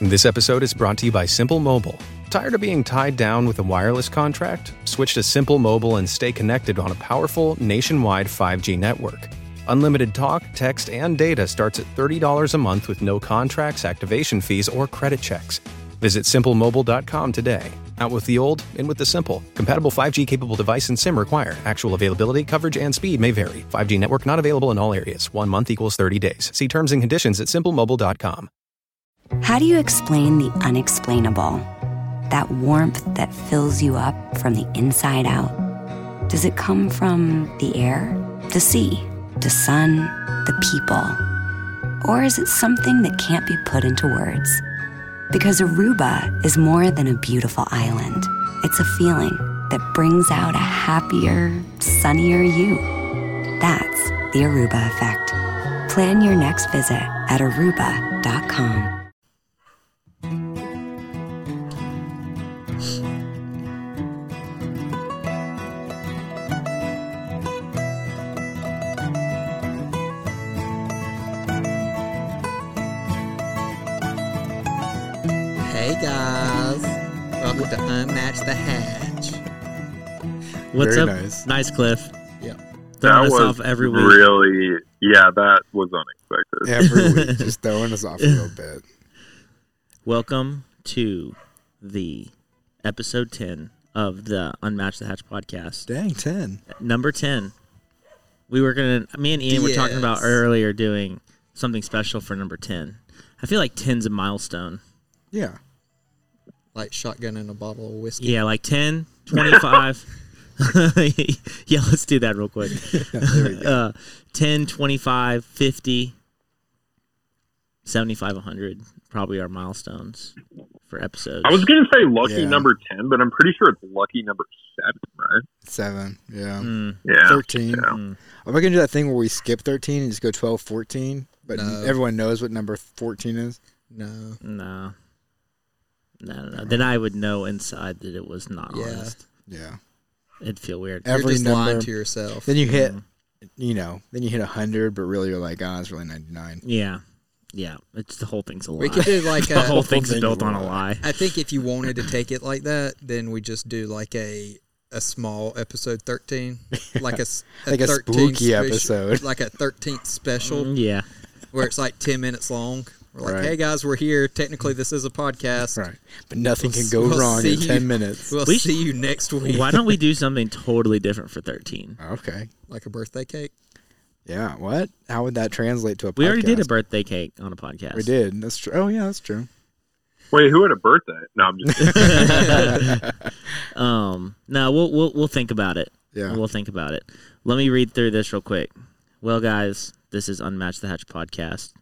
This episode is brought to you by Simple Mobile. Tired of being tied down with a wireless contract? Switch to Simple Mobile and stay connected on a powerful nationwide 5G network. Unlimited talk, text, and data starts at $30 a month with no contracts, activation fees, or credit checks. Visit simplemobile.com today. Out with the old, in with the simple. Compatible 5G capable device and SIM required. Actual availability, coverage, and speed may vary. 5G network not available in all areas. One month equals 30 days. See terms and conditions at simplemobile.com. How do you explain the unexplainable? That warmth that fills you up from the inside out? Does it come from the air, the sea, the sun, the people? Or is it something that can't be put into words? Because Aruba is more than a beautiful island, it's a feeling that brings out a happier, sunnier you. That's the Aruba effect. Plan your next visit at aruba.com. guys, welcome to Unmatch the Hatch. What's Very up? nice. Nice, Cliff. Yeah. Throwing that us was off every week. really, yeah, that was unexpected. Every week, just throwing us off a little bit. Welcome to the episode 10 of the Unmatched the Hatch podcast. Dang, 10. Number 10. We were going to, me and Ian were talking about earlier doing something special for number 10. I feel like 10's a milestone. Yeah. Like shotgun in a bottle of whiskey. Yeah, like 10, 25. yeah, let's do that real quick. There we go. Uh, 10, 25, 50, 75, 100. Probably our milestones for episodes. I was gonna say lucky Yeah. number ten, but I'm pretty sure it's lucky number seven, right? Seven. Yeah. Mm, Yeah. 13. Yeah. mm. Are we going to do that thing where we skip 13 and just go 12, 14? But No. everyone knows what number 14 is? No. No. No, no, no. Then I would know inside that it was not Yeah. honest. Yeah. It'd feel weird. Every You're just lying number- to yourself. Then you hit, Mm. you know, then you hit 100, but really you're like, oh, it's really 99. Yeah. Yeah. It's the whole thing's a lie. we could do like the whole thing's thing's built a on a lie. lie. I think if you wanted to take it like that, then we just do like a a small episode thirteen, like a, s- Like a 13 spooky special- episode. like a thirteenth special Mm, yeah. where it's like ten minutes long. We're like, Right. hey guys, we're here. Technically, this is a podcast. Right. But nothing We'll can go we'll wrong see in you. 10 minutes. We'll We see you next week. Why don't we do something totally different for 13? Okay. like a birthday cake? Yeah. What? How would that translate to a podcast? We already did a birthday cake on a podcast. We did. That's true. Oh, yeah, that's true. Wait, who had a birthday? No, I'm just. Um, no, we'll we'll we'll think about it. Yeah. We'll think about it. Let me read through this real quick. Well, guys, this is Unmatched the Hatch podcast.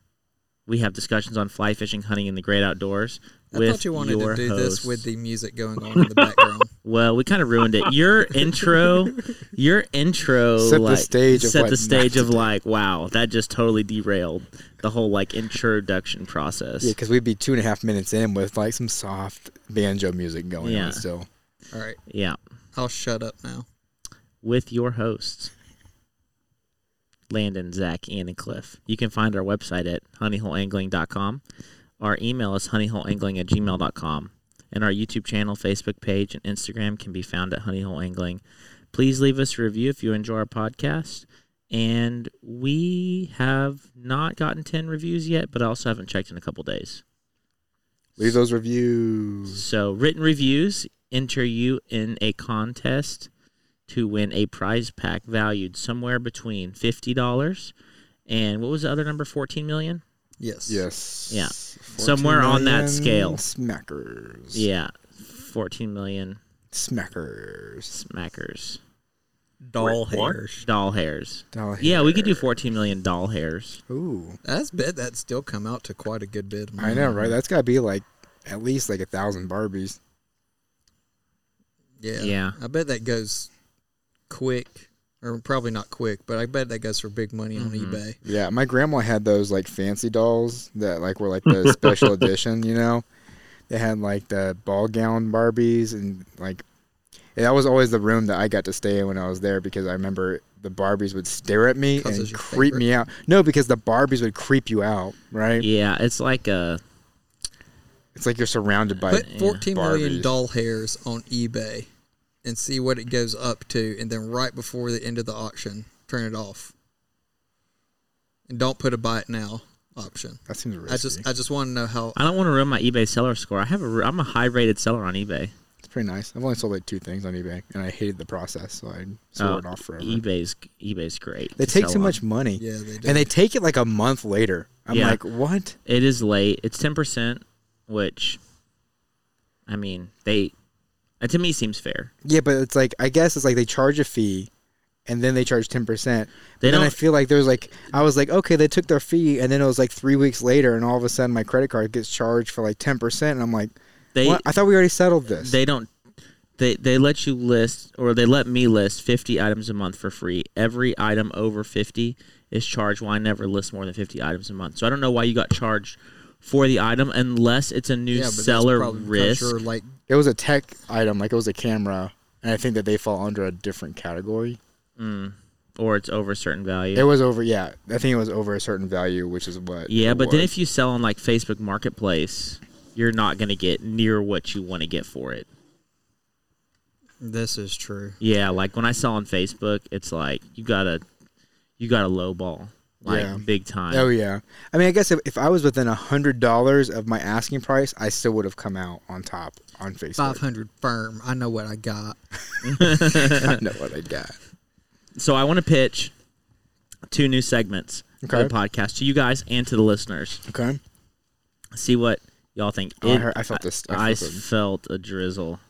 We have discussions on fly fishing, hunting, and the great outdoors. I with thought you wanted your to do hosts. this with the music going on in the background. Well, we kind of ruined it. Your intro, your intro, Set the like, stage of set what the stage of like, wow, that just totally derailed the whole like introduction process. Yeah, because we'd be two and a half minutes in with like some soft banjo music going Yeah. on still. All right, yeah. I'll shut up now. with your hosts, Landon, Zach, Ian, and Cliff. You can find our website at honeyholeangling.com. Our email is honeyholeangling at gmail.com. And our YouTube channel, Facebook page, and Instagram can be found at honeyholeangling. Please leave us a review if you enjoy our podcast. And we have not gotten 10 reviews yet, but I also haven't checked in a couple days. Leave those reviews. So, written reviews enter you in a contest to win a prize pack valued somewhere between $50 and what was the other number? 14 million? Yes. Yes. Yeah. Somewhere on that scale. Smackers. Yeah. 14 million Smackers. smackers. Doll Wait, what? hairs. Doll hairs. Doll Yeah, we could do 14 million doll hairs. Ooh. That's bet that still come out to quite a good bit. Of. I know, right? That's got to be like at least like a thousand Barbies. Yeah. Yeah. I bet that goes quick, or probably not quick, but I bet that goes for big money on Mhm. eBay. Yeah, my grandma had those like fancy dolls that like were like the special edition, you know. They had like the ball gown Barbies and like and that was always the room that I got to stay in when I was there because I remember the Barbies would stare at me and it's your creep me out. No, because the Barbies would creep you out, right? Yeah, it's like a It's like you're surrounded by Put 14 million Barbies. doll hairs on eBay and see what it goes up to, and then right before the end of the auction, turn it off. And don't put a buy it now option. That seems risky. I just I just want to know how. I don't want to ruin my eBay seller score. I have a, I'm a high rated seller on eBay. it's pretty nice. I've only sold like two things on eBay, and I hated the process, so I sold Oh, it off forever. eBay's eBay's great. They to take too on. much money, Yeah, they do. and they take it like a month later. I'm Yeah. like, what? It is late. It's ten percent, which, I mean, they, uh, to me seems fair. Yeah, but it's like I guess it's like they charge a fee, and then they charge ten percent. They then I don't- feel like there's like I was like, okay, they took their fee, and then it was like three weeks later, and all of a sudden my credit card gets charged for like ten percent, and I'm like, They what? I thought we already settled this. they don't. They, they let you list or they let me list 50 items a month for free. Every item over 50 is charged. Well, I never list more than 50 items a month. So I don't know why you got charged for the item unless it's a new yeah, but seller probably risk. You're like it was a tech item, like it was a camera, and I think that they fall under a different category. Mm. Or it's over a certain value. It was over, yeah. I think it was over a certain value, which is what. Yeah, it but then if you sell on like Facebook Marketplace, you're not going to get near what you want to get for it. this is true. Yeah, like when I sell on Facebook, it's like you gotta you got to lowball like Yeah. big time. Oh yeah. I mean, I guess if, if I was within a hundred dollars of my asking price, I still would have come out on top on Facebook. Five hundred firm. I know what I got. I know what I got. So I want to pitch two new segments Okay. of the podcast to you guys and to the listeners. Okay. See what y'all think. Oh, I heard- I felt this- I I, felt it. felt a drizzle.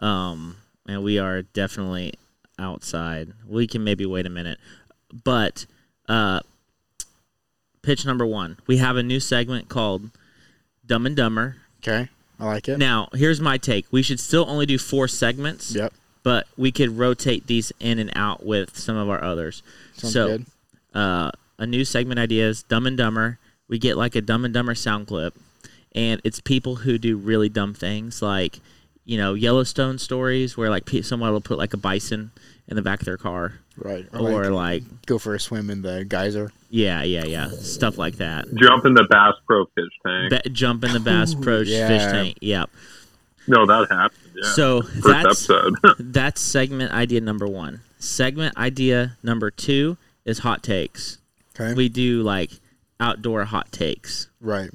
Um, and we are definitely outside. We can maybe wait a minute, but uh, pitch number one. We have a new segment called Dumb and Dumber. Okay. I like it. Now, here's my take. We should still only do four segments. Yep. But we could rotate these in and out with some of our others. Sounds so, good. uh, a new segment idea is Dumb and Dumber. We get like a Dumb and Dumber sound clip, and it's people who do really dumb things, like you know Yellowstone stories, where like someone will put like a bison in the back of their car, Right. or like, like go for a swim in the geyser. yeah, yeah, yeah, stuff like that. Jump in the Bass Pro fish tank. Ba- jump in the Bass Pro yeah. fish tank. Yep. no, that happened. Yeah. So First that's episode. that's segment idea number one. Segment idea number two is hot takes. Okay. We do like outdoor hot takes. right.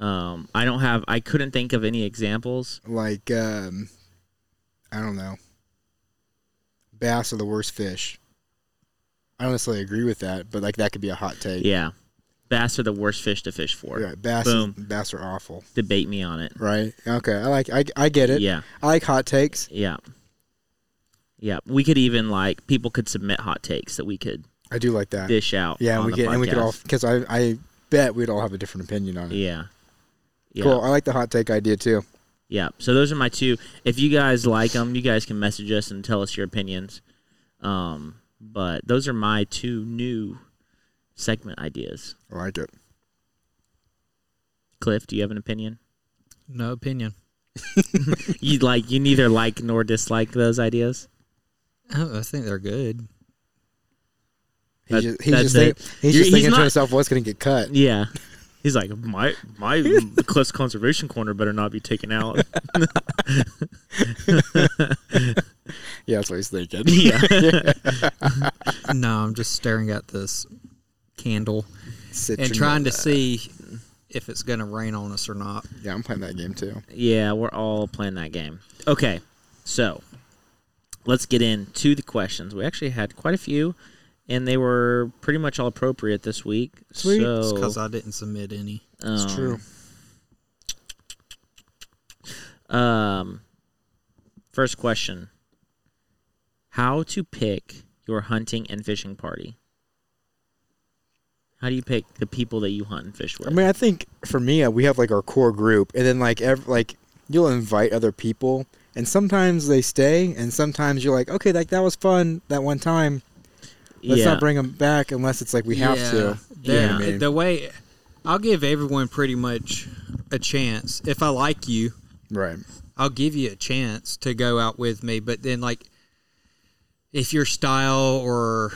Um, I don't have. I couldn't think of any examples. Like um, I don't know. Bass are the worst fish. I don't necessarily agree with that, but like that could be a hot take. Yeah, bass are the worst fish to fish for. Right. Bass. Boom. Bass are awful. Debate me on it. Right. Okay. I like. I I get it. Yeah, I like hot takes. yeah, yeah. We could even like people could submit hot takes that we could I do like that. dish out. Yeah, we could and we could all because I I bet we'd all have a different opinion on it. Yeah. Yeah. Cool. I like the hot take idea too. Yeah. So those are my two. If you guys like them, you guys can message us and tell us your opinions. Um, but those are my two new segment ideas. I like it. Cliff, do you have an opinion? No opinion. You like you neither like nor dislike those ideas. Oh, I think they're good. He's That- just, he's just, think, he's just thinking not- to himself, what's going to get cut? Yeah. He's like my my Cliff's conservation corner better not be taken out. Yeah, that's what he's thinking. yeah. no, I'm just staring at this candle Citronella. and trying to see if it's going to rain on us or not. Yeah, I'm playing that game too. Yeah, we're all playing that game. Okay, so let's get into the questions. We actually had quite a few, and they were pretty much all appropriate this week. Sweet. It's So, because I didn't submit any. It's um, true. Um, first question: How to pick your hunting and fishing party? How do you pick the people that you hunt and fish with? I mean, I think for me, uh, we have like our core group, and then like ev- like you'll invite other people, and sometimes they stay, and sometimes you're like, okay, like that was fun that one time. Let's yeah, not bring them back unless it's like we have to. The, You know what I mean? the way I'll give everyone pretty much a chance. If I like you, Right. I'll give you a chance to go out with me. But then, like, if your style or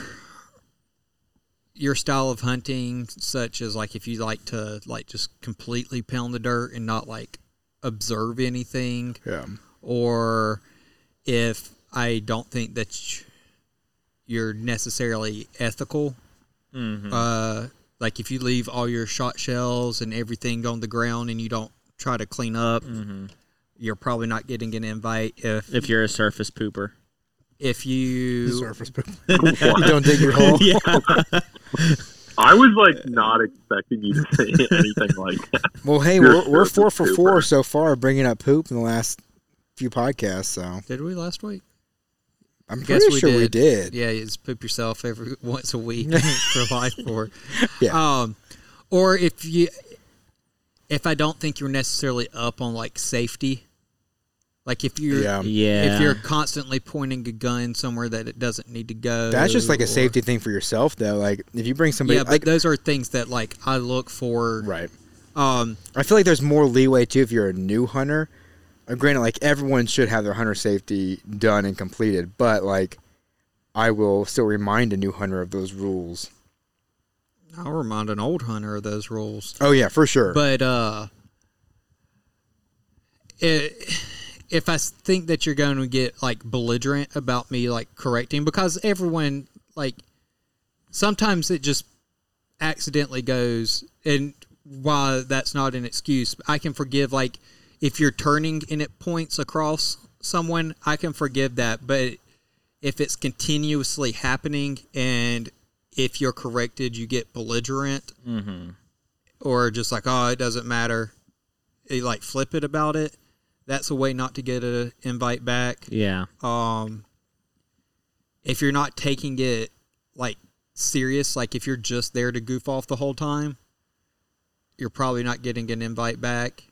your style of hunting, such as like if you like to like just completely pound the dirt and not like observe anything Yeah. or if I don't think that sh- you're necessarily ethical. Uh, like if you leave all your shot shells and everything on the ground and you don't try to clean up, you're probably not getting an invite. If If you're a surface pooper. if you Surface poop. you don't dig your hole. I was like not expecting you to say anything like that. Well, hey, we're, we're four for four so far, bringing up poop in the last few podcasts. So did we last week? I'm I guess pretty sure we did. Yeah, you just poop yourself every once a week for life, or Yeah. um, or if you, if I don't think you're necessarily up on like safety, like if you're Yeah. Yeah. if you're constantly pointing a gun somewhere that it doesn't need to go, That's just like a safety thing for yourself, though. Like if you bring somebody, Yeah, but like, those are things that like I look for. right. Um, I feel like there's more leeway too if you're a new hunter. Uh, granted, like everyone should have their hunter safety done and completed, but like I will still remind a new hunter of those rules. I'll remind an old hunter of those rules. Oh yeah, for sure. But uh, it, if I think that you're going to get like belligerent about me like correcting, because everyone like sometimes it just accidentally goes, and while that's not an excuse, I can forgive like if you're turning and it points across someone, I can forgive that, but if it's continuously happening and if you're corrected, you get belligerent or just like, oh, it doesn't matter. You like flip it about it. That's a way not to get an invite back. yeah. Um, if you're not taking it like serious, like if you're just there to goof off the whole time, you're probably not getting an invite back.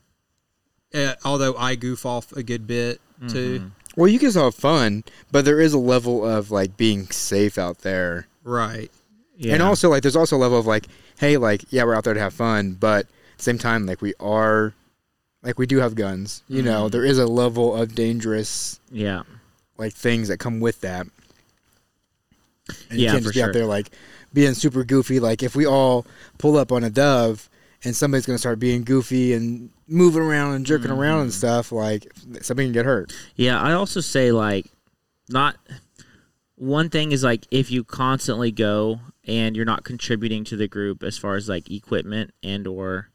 Uh, although I goof off a good bit too. well, you guys have fun, but there is a level of like being safe out there. Right. Yeah. And also like there's also a level of like, hey, like, yeah, we're out there to have fun, but at the same time, like we are like we do have guns. You know, there is a level of dangerous yeah. like things that come with that. And you can't just be out there like being super goofy. Like if we all pull up on a dove and somebody's gonna start being goofy and moving around and jerking around Mm-hmm. and stuff, like somebody can get hurt. Yeah, I also say like not one thing is like if you constantly go and you're not contributing to the group as far as like equipment and or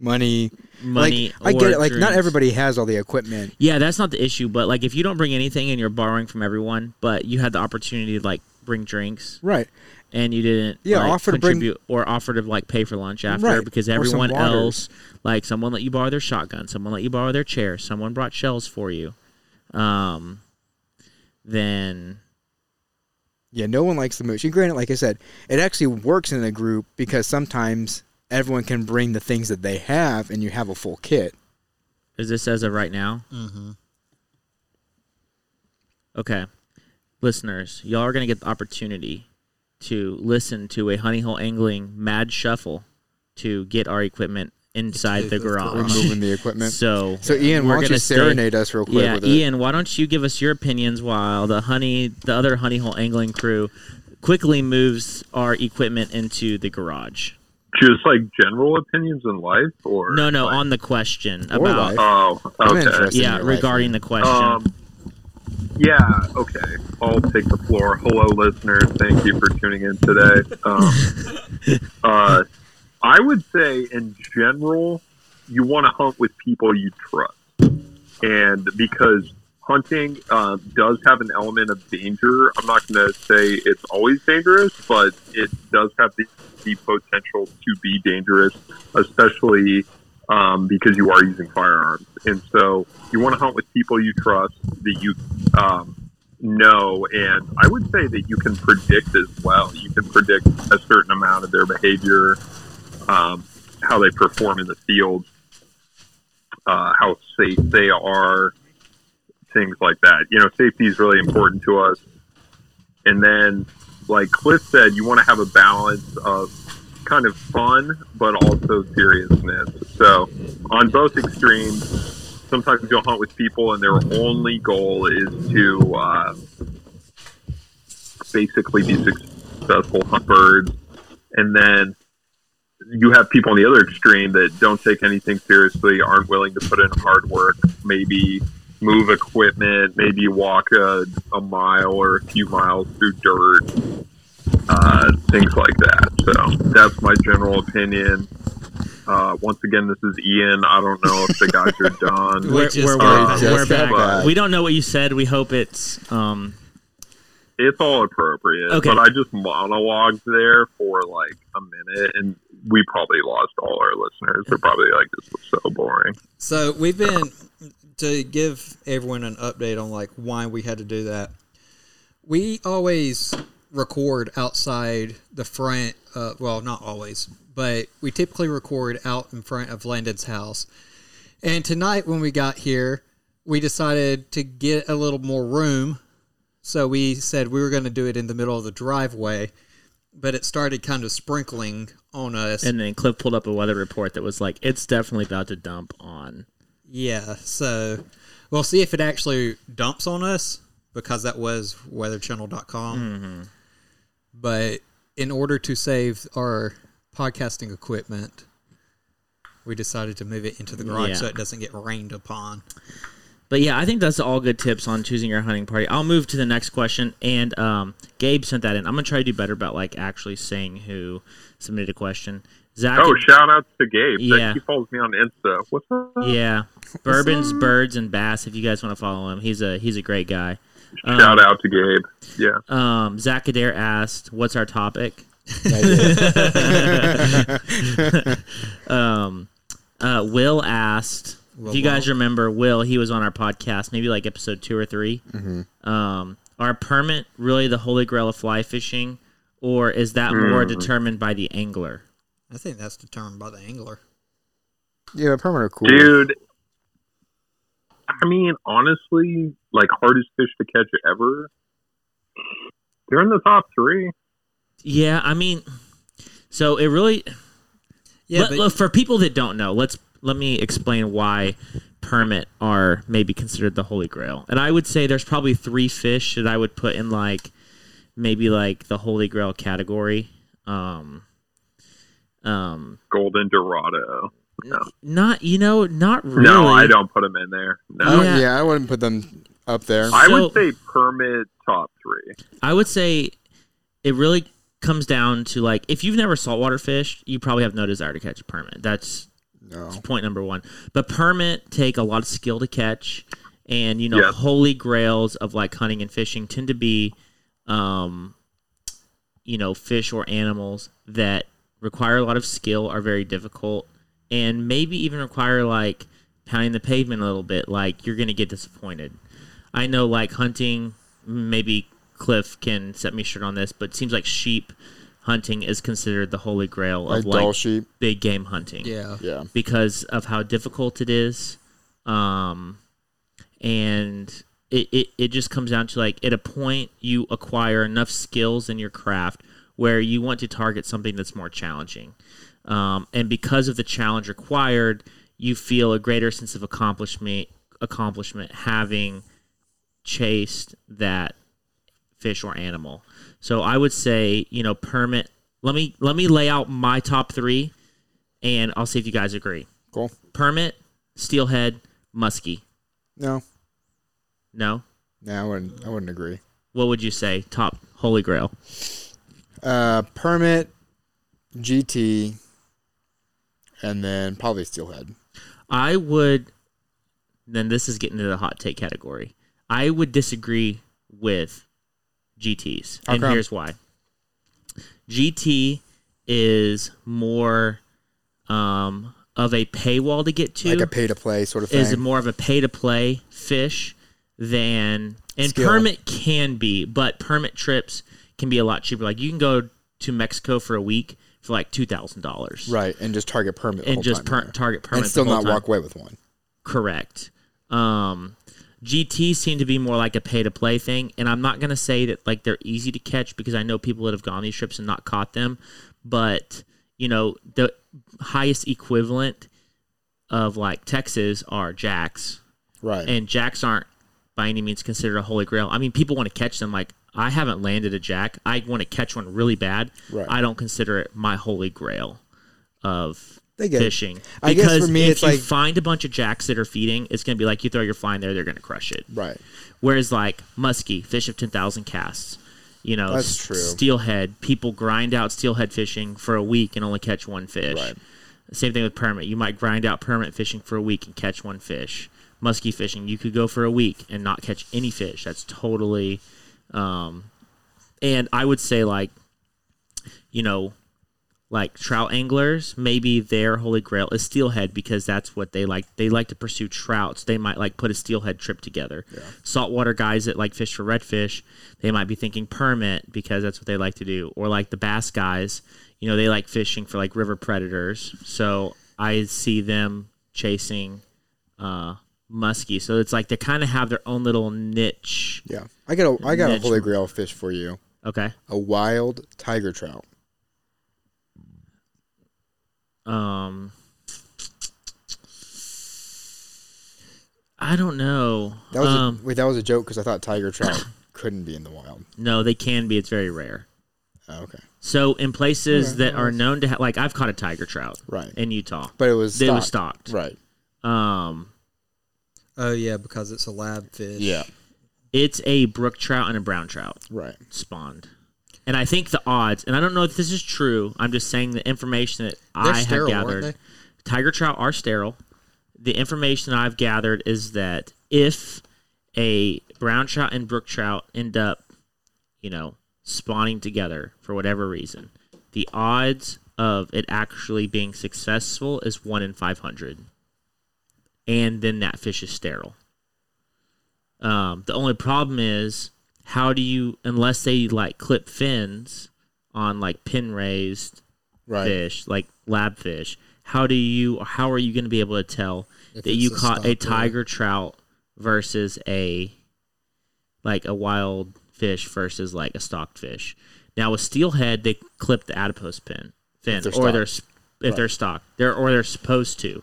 Money, money Like I get it. Like not everybody has all the equipment. Yeah, that's not the issue, but like if you don't bring anything and you're borrowing from everyone, but you had the opportunity to like bring drinks Right. And you didn't Yeah, like, offer to bring- contribute or offer to like pay for lunch after Right, because everyone else like someone let you borrow their shotgun, someone let you borrow their chair, someone brought shells for you. Um then Yeah, no one likes the mooch. And granted, like I said, it actually works in a group because sometimes everyone can bring the things that they have and you have a full kit. is this as of right now? Mm-hmm. Okay. Listeners, y'all are going to get the opportunity to listen to a honey hole angling mad shuffle to get our equipment inside the Into the garage. Removing the equipment. So, So Ian, we're why don't gonna stay- serenade us real quick yeah, with it? Ian, why don't you give us your opinions while the honey, the other honey hole angling crew, quickly moves our equipment into the garage. Just like general opinions in life, or No, no, like- on the question Or about life. Oh, okay. yeah your life, regarding the question. Um, yeah, okay. I'll take the floor. Hello, listeners. Thank you for tuning in today. Um, uh, I would say, in general, you want to hunt with people you trust, and because hunting um, does have an element of danger. I'm not going to say it's always dangerous, but it does have the, the potential to be dangerous, especially um, because you are using firearms. And so you want to hunt with people you trust that you um, know. And I would say that you can predict as well. You can predict a certain amount of their behavior, um, how they perform in the field, uh, how safe they are, things like that. You know, safety is really important to us. And then, like Cliff said, you want to have a balance of kind of fun, but also seriousness. So, on both extremes, sometimes you'll hunt with people, and their only goal is to uh, basically be successful hunt birds. And then you have people on the other extreme that don't take anything seriously, aren't willing to put in hard work, maybe move equipment, maybe walk a, a mile or a few miles through dirt, uh, things like that. So that's my general opinion. Uh, once again, this is Ian. I don't know if the guys are done. We just we're, got we're, back. we're back. back. We don't know what you said. We hope it's um, it's all appropriate. Okay. But I just monologued there for like a minute, and we probably lost all our listeners. They're probably like, "This was so boring." So we've been to give everyone an update on like why we had to do that. We always record outside the front. Uh, well, not always, but we typically record out in front of Landon's house. And tonight, when we got here, we decided to get a little more room. So we said we were going to do it in the middle of the driveway, but it started kind of sprinkling on us. and then Cliff pulled up a weather report that was like, it's definitely about to dump on. Yeah, so we'll see if it actually dumps on us because that was weatherchannel.com. Mm-hmm. But in order to save our podcasting equipment, we decided to move it into the garage Yeah. so it doesn't get rained upon. But yeah, I think that's all good tips on choosing your hunting party. I'll move to the next question, and um, Gabe sent that in. I'm gonna try to do better about like actually saying who submitted a question. Zach, Oh, shout out to Gabe. Yeah. He follows me on Insta. What's up? yeah, bourbons, birds, and bass. If you guys want to follow him, he's a he's a great guy. Shout out to Gabe. Yeah. Um, Zach Adair asked, "What's our topic?" um, uh, Will asked, if you guys remember Will, he was on our podcast, maybe like episode two or 3 Um, are permit really the holy grail of fly fishing, or is that more determined by the angler? I think that's determined by the angler. Yeah, permit are cool. Dude, I mean, honestly, like hardest fish to catch ever. They're in the top three. Yeah, I mean, so it really. Yeah, let- but look, for people that don't know, let's let me explain why permit are maybe considered the holy grail. And I would say there's probably three fish that I would put in like maybe like the holy grail category. Um, um, Golden Dorado. No, not you know, not really. no I don't put them in there. I No, Yeah. yeah. I wouldn't put them up there. I So- would say permit top three. I would say it really comes down to like if you've never saltwater fished, you probably have no desire to catch a permit. That's no. point number one. But permit take a lot of skill to catch, and you know, Yes. holy grails of like hunting and fishing tend to be, um, you know, fish or animals that require a lot of skill, are very difficult, and maybe even require like pounding the pavement a little bit. Like you're gonna get disappointed. I know, like hunting, maybe Cliff can set me straight on this, but it seems like sheep hunting is considered the holy grail of like Dall sheep. big game hunting yeah, Yeah. because of how difficult it is. Um, and it, it, it just comes down to like at a point you acquire enough skills in your craft where you want to target something that's more challenging. Um, and because of the challenge required, you feel a greater sense of accomplishment accomplishment having chased that fish or animal. So I would say, you know, permit let me let me lay out my top 3 and I'll see if you guys agree. Cool. Permit, steelhead, muskie. No. No? No, I wouldn't. I wouldn't agree. What would you say? Top holy grail. Uh, permit, GT, and then probably steelhead. I would then this is getting into the hot take category. I would disagree with GTs. How and come? here's why. GT is more um, of a paywall to get to. Like a pay to play sort of thing. is more of a pay to play fish than and Skill. permit can be, but permit trips can be a lot cheaper. Like you can go to Mexico for a week for like two thousand dollars, right, and just target permit. And just per- target permit and still not time. walk away with one. Correct. Um, GT seem to be more like a pay to play thing, and I'm not gonna say that like they're easy to catch because I know people that have gone these trips and not caught them, but you know the highest equivalent of like Texas are jacks, Right. and jacks aren't by any means considered a holy grail. I mean, people want to catch them. Like I haven't landed a jack. I want to catch one really bad. Right. I don't consider it my holy grail of fishing. I guess because for me, if it's you like- find a bunch of jacks that are feeding, it's going to be like you throw your fly in there, they're going to crush it. right. Whereas like muskie, fish of ten thousand casts, you know, That's true. Steelhead, people grind out steelhead fishing for a week and only catch one fish. Right. Same thing with permit. You might grind out permit fishing for a week and catch one fish. Muskie fishing, you could go for a week and not catch any fish. That's totally, um, and I would say like, you know, like trout anglers, maybe their holy grail is steelhead because that's what they like. They like to pursue trouts. They might like put a steelhead trip together. Saltwater guys that like fish for redfish, they might be thinking permit because that's what they like to do. Or like the bass guys, you know, they like fishing for like river predators. So I see them chasing uh muskie. So it's like they kind of have their own little niche. Yeah. I got a I got a Niche. holy grail fish for you. Okay. A wild tiger trout. Um I don't know. That was um, a, wait. That was a joke because I thought tiger trout couldn't be in the wild. no, they can be. It's very rare. Oh, okay. So in places Okay, that are known to have, like I've caught a tiger trout Right. in Utah. But it was They was stocked. stocked. Right. Um, Oh yeah, because it's a lab fish. Yeah. it's a brook trout and a brown trout Right. spawned, and I think the odds, and I don't know if this is true. I'm just saying the information that They're I sterile, have aren't gathered. they? Tiger trout are sterile. The information I've gathered is that if a brown trout and brook trout end up, you know, spawning together for whatever reason, the odds of it actually being successful is one in five hundred, and then that fish is sterile. Um, the only problem is how do you, unless they like clip fins on like pin raised Right. fish, like lab fish, how do you, how are you going to be able to tell If that you a caught a or- tiger trout versus a like a wild fish versus like a stocked fish? Now with steelhead, they clip the adipose pin fin, or they're if they're stocked, they're or they're supposed to.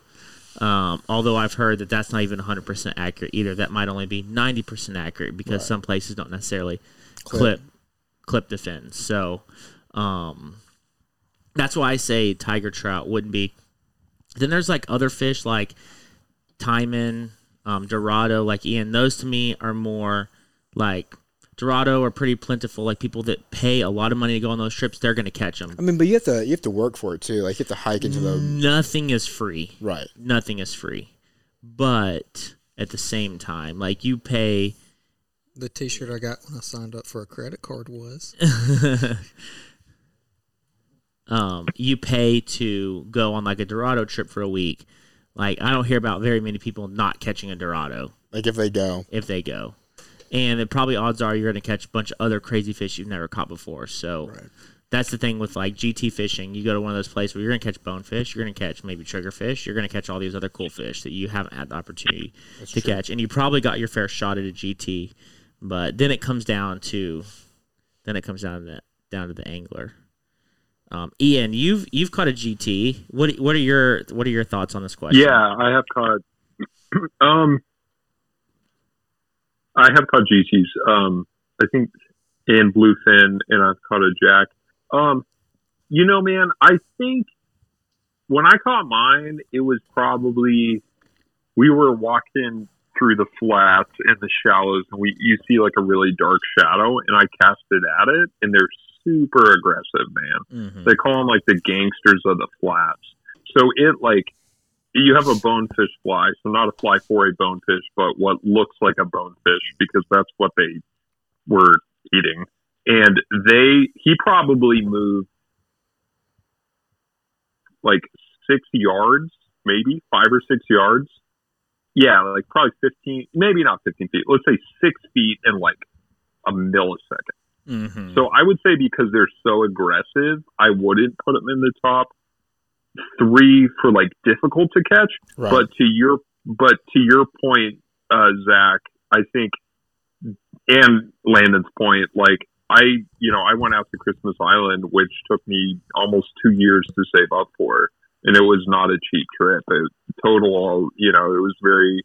Um, although I've heard that that's not even 100% accurate either. That might only be 90% accurate because some places don't necessarily clip clip the fins. So um, that's why I say tiger trout wouldn't be. Then there's like other fish like taimen, um, Dorado, like Ian. Those to me are more like Dorado are pretty plentiful. Like people that pay a lot of money to go on those trips, they're going to catch them. I mean, but you have to you have to work for it too. Like you have to hike into the Nothing is free. right. Nothing is free. But at the same time, like you pay The T-shirt I got when I signed up for a credit card was. um, you pay to go on like a Dorado trip for a week. Like I don't hear about very many people not catching a Dorado Like if they go. if they go, and it probably odds are you're going to catch a bunch of other crazy fish you've never caught before. So Right. that's the thing with like GT fishing. You go to one of those places where you're going to catch bonefish, you're going to catch maybe triggerfish, you're going to catch all these other cool fish that you haven't had the opportunity to catch, and you probably got your fair shot at a GT. But then it comes down to, then it comes down to the, down to the angler. Um, Ian, you've you've caught a GT. What what are your what are your thoughts on this question? Yeah, I have caught. um, I have caught GTs. Um, I think in bluefin, and I've caught a jack. Um, you know, man, I think when I caught mine, it was probably we were walking through the flats and the shallows, and we you see like a really dark shadow, and I cast it at it, and they're super aggressive, man. Mhm. They call them like the gangsters of the flats. So it like you have a bonefish fly, so not a fly for a bonefish, but what looks like a bonefish because that's what they were eating. And they he probably moved like six yards, maybe five or six yards. Yeah, like probably fifteen, maybe not fifteen feet. Let's say six feet in like a millisecond. Mhm. So I would say because they're so aggressive, I wouldn't put them in the top three for like difficult to catch. Right. But to your but to your point, uh, Zach, I think, and Landon's point, like I, you know, I went out to Christmas Island, which took me almost two years to save up for, and it was not a cheap trip. It, total, you know, it was very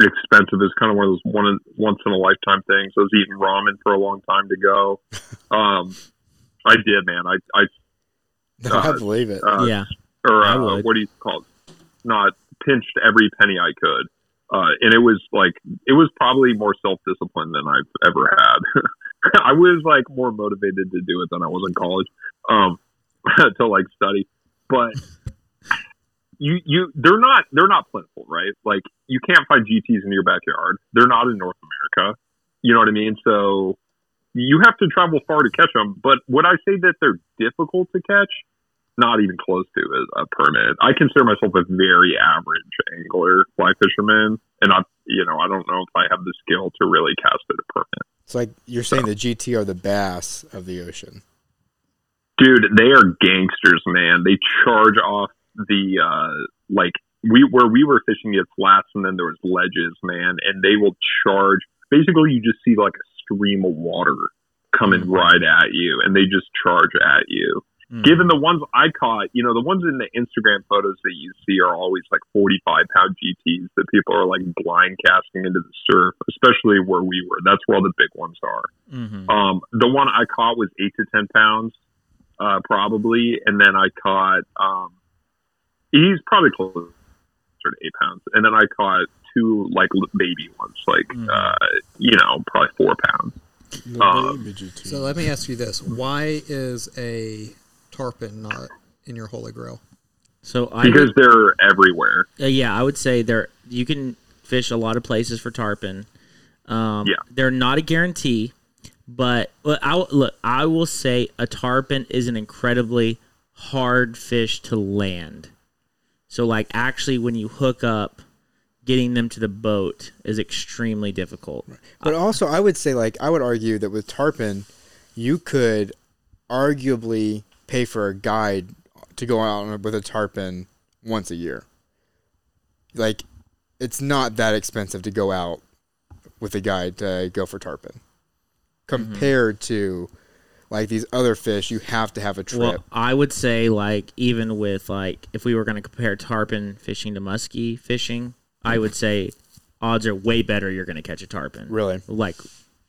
expensive. It's kind of one of those one once in a lifetime things. I was eating ramen for a long time to go. Um, I did, man. I, I No, I believe it. uh, yeah. or uh, what do you call it? Not pinched every penny I could. Uh, and it was like it was probably more self discipline than I've ever had. I was like more motivated to do it than I was in college, um, to like study. But you you they're not they're not plentiful, right? Like you can't find GTS in your backyard. They're not in North America. You know what I mean? So you have to travel far to catch them. But would I say that they're difficult to catch? Not even close to a, a permit. I consider myself a very average angler, fly fisherman, and I, you know, I don't know if I have the skill to really cast at a permit. It's like you're saying the GT are the bass of the ocean. dude they are gangsters man they charge off the uh like we where we were fishing at flats and then there was ledges man and they will charge basically you just see like a stream of water coming right at you and they just charge at you Mm. given the ones i caught you know the ones in the instagram photos that you see are always like 45 pound gts that people are like blind casting into the surf especially where we were that's where all the big ones are Mhm. um, the one I caught was eight to ten pounds, uh, probably, and then I caught. Um, he's probably closer to eight pounds, and then I caught two like baby ones, like Mhm. uh, you know, probably four pounds. Um, So let me ask you this: Why is a tarpon not in your holy grail? So I Because would, they're everywhere. uh, yeah, I would say there you can fish a lot of places for tarpon. Um, Yeah. they're not a guarantee, but look, I look, I will say a tarpon is an incredibly hard fish to land. So like actually, when you hook up, getting them to the boat is extremely difficult. But also, I would say, like, I would argue that with tarpon, you could arguably pay for a guide to go out with a tarpon once a year. Like, it's not that expensive to go out with a guide to go for tarpon, compared to like these other fish. You have to have a trip. Well, I would say like even with like if we were going to compare tarpon fishing to muskie fishing, I would say odds are way better you're going to catch a tarpon. Really? Like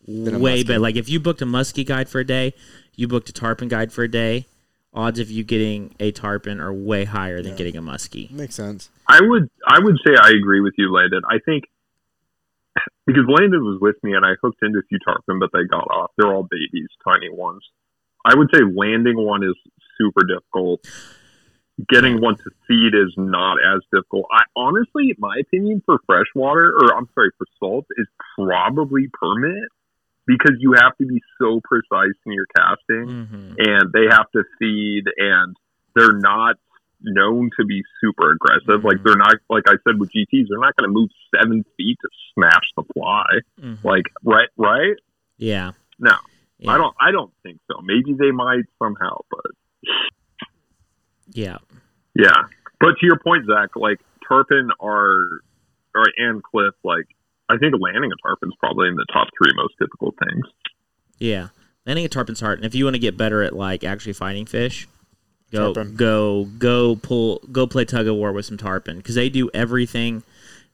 way better. Like if you booked a muskie guide for a day, you booked a tarpon guide for a day, odds of you getting a tarpon are way higher than getting a muskie. Makes sense. I would I would say I agree with you, Landon. I think because Landon was with me and I hooked into a few tarpon, but they got off. They're all babies, tiny ones. I would say landing one is super difficult. Getting one to feed is not as difficult. I honestly, my opinion, for freshwater or I'm sorry, for salt is probably permit because you have to be so precise in your casting Mm-hmm. and they have to feed and they're not known to be super aggressive. Like they're not like I said with GTs, they're not gonna move seven feet to smash the fly. Mhm. Like right right? Yeah. No. yeah. I don't I don't think so. Maybe they might somehow, but Yeah. yeah. But to your point, Zach, like tarpon are or and cliff, like I think landing a tarpon is probably in the top three most difficult things. Yeah, landing a tarpon's hard, and if you want to get better at like actually fighting fish, go Tarpon. go go pull go play tug of war with some tarpon because they do everything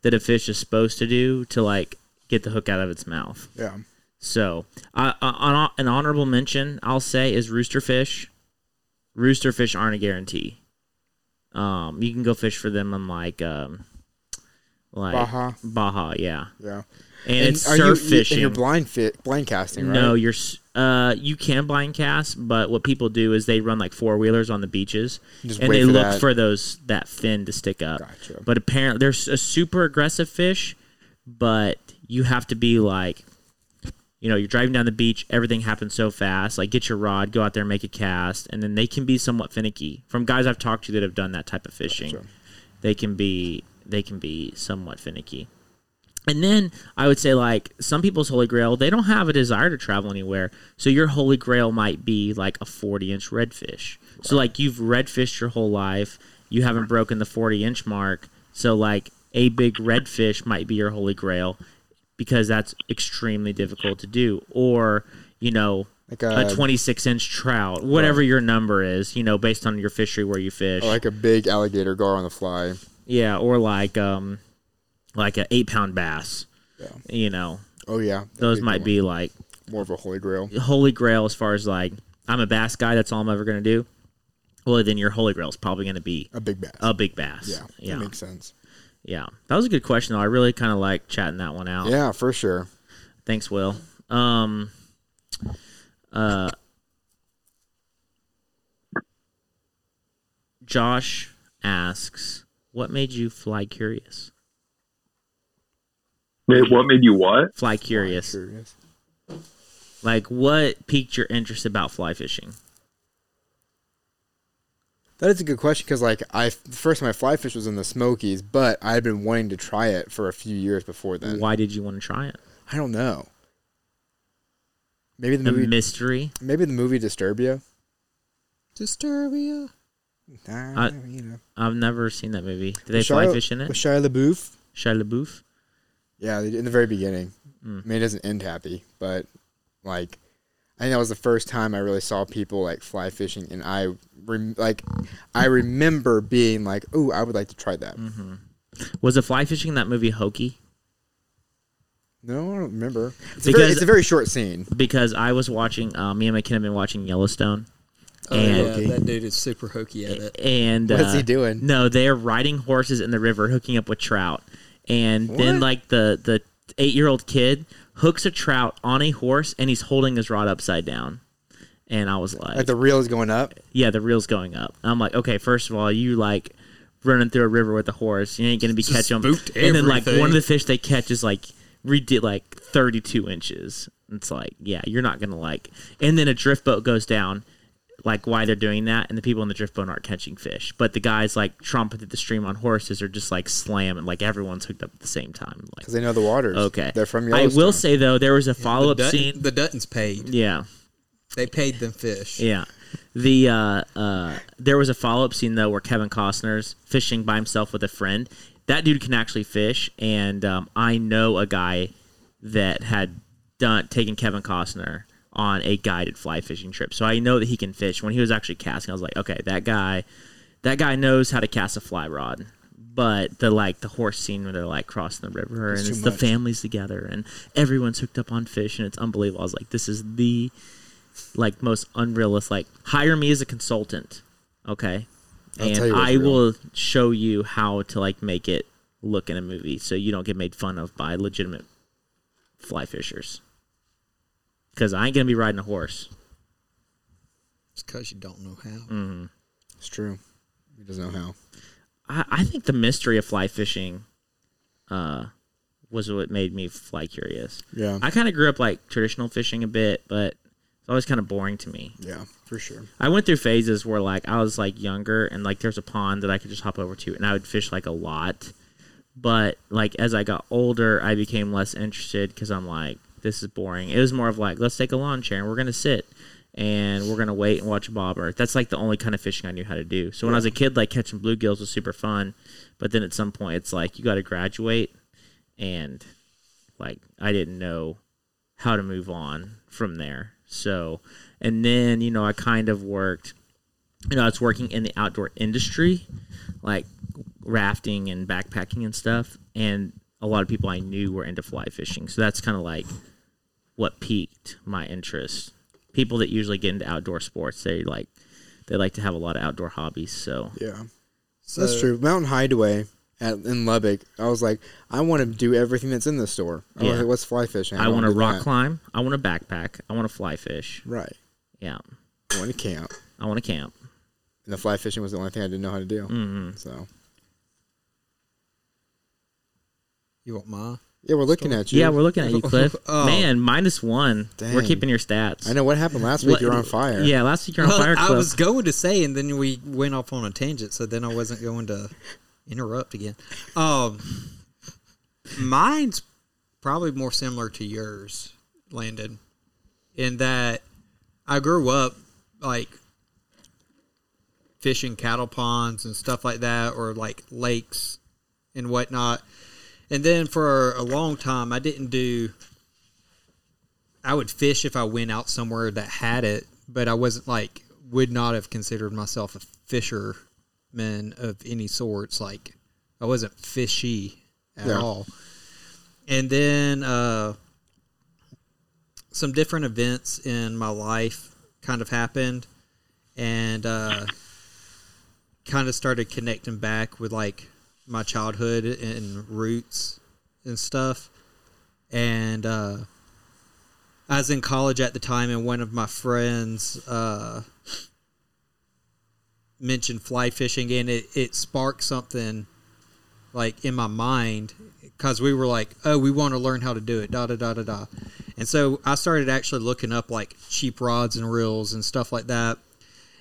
that a fish is supposed to do to like get the hook out of its mouth. Yeah. So, uh, uh, on an honorable mention, I'll say is roosterfish. Roosterfish aren't a guarantee. Um, you can go fish for them on like um, like Baja. Baja, yeah, Yeah. and, it's are surf you, fishing. And you're blind fit, blind casting, right? No, you're uh you can blind cast, but what people do is they run like four wheelers on the beaches, Just and they for look that. for those that fin to stick up. Gotcha. But apparently, there's a super aggressive fish, but you have to be like, you know, you're driving down the beach, everything happens so fast. Like, get your rod, go out there, make a cast, and then they can be somewhat finicky. From guys I've talked to that have done that type of fishing, Gotcha. they can be they can be somewhat finicky. And then I would say like some people's holy grail, they don't have a desire to travel anywhere. So your holy grail might be like a 40 inch redfish. So like you've redfished your whole life, you haven't broken the 40 inch mark. So like a big redfish might be your holy grail because that's extremely difficult to do. Or, you know, Like a a, 26 inch trout, whatever your number is, you know, based on your fishery where you fish. or like a big alligator gar on the fly. Yeah, or like um like a eight pound bass. Yeah. You know, Oh yeah, those a might be like more of a holy grail. holy grail as far as like I'm a bass guy, that's all I'm ever gonna do. well, then your holy grail is probably going to be A big bass. a big bass. yeah, yeah, that makes sense. yeah. That was a good question though. I really kind of like chatting that one out. Yeah, for sure. Thanks, Will. Um, uh, Josh asks, "What made you fly curious?" Wait, what made you what? Fly curious. Curious. Like, what piqued your interest about fly fishing? That is a good question because, like, I the first time I fly fish was in the Smokies, but I had been wanting to try it for a few years before then. Why did you want to try it? I don't know. Maybe the The movie. mystery. maybe the movie Disturbia. Disturbia. Nah, I- you know. I've never seen that movie. Did they fly Shia- fish in it? With Shia LaBeouf. Shia LaBeouf. Yeah, in the very beginning. Mm. I mean, it doesn't end happy, but like, I think that was the first time I really saw people like fly fishing, and I rem- like, I remember being like, "Oh, I would like to try that." Mm-hmm. Was the fly fishing in that movie hokey? No, I don't remember. It's, a very, it's a very short scene. Because I was watching. Uh, me and my kid have been watching Yellowstone. Oh And- yeah, that dude is super hokey at it. And What's he uh, doing? No, they're riding horses in the river, hooking up with trout, and then like the the eight year old kid hooks a trout on a horse, and he's holding his rod upside down. And I was like, Like the reel is going up. yeah, the reel's going up. I'm like, okay, first of all, you like running through a river with a horse, you ain't gonna be Just catching them. spooked And then like one of the fish they catch is like redid like 32 inches. It's like, yeah, you're not gonna like. And then a drift boat goes down. Like why they're doing that, and the people in the drift boat aren't catching fish, but the guys like tromping through the stream on horses are just like slamming, like everyone's hooked up at the same time. Like, because they know the waters. okay, they're from yours. I will say though, there was a follow up the, Dutton, scene. the Duttons paid. Yeah, They paid them fish. Yeah. The uh, uh, there was a follow up scene though where Kevin Costner's fishing by himself with a friend. That dude can actually fish, and um, I know a guy that had done taken Kevin Costner on a guided fly fishing trip. So I know that he can fish. When he was actually casting, I was like, okay, that guy, that guy knows how to cast a fly rod. But the like the horse scene where they're like crossing the river It's and it's the much. families together and everyone's hooked up on fish and it's unbelievable. I was like, this is the like most unrealistic. Like hire me as a consultant, okay, I'll and tell you what's I real. will show you how to like make it look in a movie so you don't get made fun of by legitimate fly fishers. Because I ain't gonna be riding a horse. It's because you don't know how. hmm It's true. He doesn't know how. I, I think the mystery of fly fishing, uh, was what made me fly curious. Yeah. I kind of grew up like traditional fishing a bit, but it's always kind of boring to me. yeah, for sure. I went through phases where like I was like younger and like there's a pond that I could just hop over to and I would fish like a lot. But like as I got older, I became less interested because I'm like, this is boring. It was more of like, let's take a lawn chair and we're gonna sit and we're gonna wait and watch bobber. That's like the only kind of fishing I knew how to do. So when I was a kid, like catching bluegills was super fun. But then at some point, it's like you got to graduate, and like I didn't know how to move on from there. So, and then you know I kind of worked. You know, I was working in the outdoor industry, like rafting and backpacking and stuff, and a lot of people I knew were into fly fishing. So that's kind of like what piqued my interest. People that usually get into outdoor sports, they like they like to have a lot of outdoor hobbies. So Yeah. So, That's true. Mountain Hideaway at, in Lubbock, I was like, I want to do everything that's in the store. I Yeah. was like, what's fly fishing? I want to to rock climb. I want to backpack. I want to fly fish. Right. Yeah, I want to camp. I want to camp. And the fly fishing was the only thing I didn't know how to do. hmm So, You want my? yeah, we're looking at you. Yeah, we're looking at you, Cliff. Oh. Man, minus one. We're keeping your stats. I know what happened last week. What- You're on fire. Yeah, last week you're on Well, fire, I Cliff. was going to say, and then we went off on a tangent, so then I wasn't going to interrupt again. Um, mine's probably more similar to yours, Landon, in that I grew up like fishing cattle ponds and stuff like that, or like lakes and whatnot. And then for a long time, I didn't do. I would fish if I went out somewhere that had it, but I wasn't like would not have considered myself a fisherman of any sorts. Like I wasn't fishy at Yeah. all. And then uh, some different events in my life kind of happened, and uh, kind of started connecting back with like my childhood and roots and stuff. And uh, I was in college at the time, and one of my friends uh, mentioned fly fishing, and it, it sparked something like in my mind because we were like, oh, we want to learn how to do it, da da da da da. And so I started actually looking up like cheap rods and reels and stuff like that,